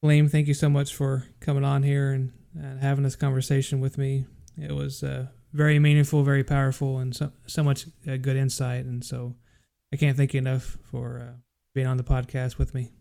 Liam, thank you so much for coming on here and, and having this conversation with me. It was uh, very meaningful, very powerful, and so, so much uh, good insight. And so I can't thank you enough for uh, being on the podcast with me.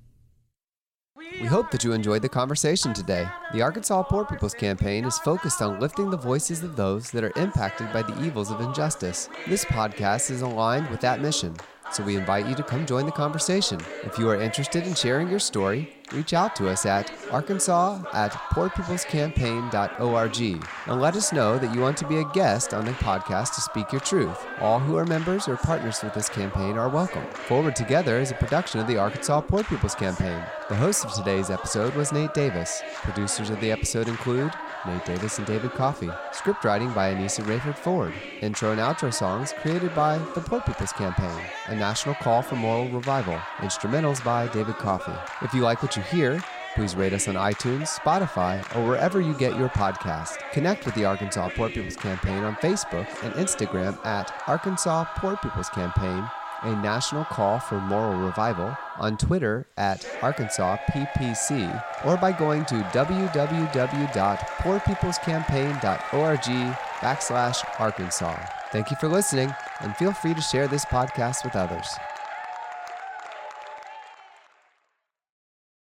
We hope that you enjoyed the conversation today. The Arkansas Poor People's Campaign is focused on lifting the voices of those that are impacted by the evils of injustice. This podcast is aligned with that mission. So we invite you to come join the conversation. If you are interested in sharing your story, reach out to us at arkansas at poorpeoplescampaign.org and let us know that you want to be a guest on the podcast to speak your truth. All who are members or partners with this campaign are welcome. Forward Together is a production of the Arkansas Poor People's Campaign. The host of today's episode was Nate Davis. Producers of the episode include Nate Davis and David Coffey. Script writing by Anissa Rayford Ford. Intro and outro songs created by the Poor People's Campaign, a national call for moral revival. Instrumentals by David Coffey. If you like you hear, please rate us on iTunes, Spotify, or wherever you get your podcast. Connect with the Arkansas Poor People's Campaign on Facebook and Instagram at Arkansas Poor People's Campaign a national call for moral revival on Twitter at Arkansas PPC or by going to www.poorpeoplescampaign.org backslash Arkansas. Thank you for listening and feel free to share this podcast with others.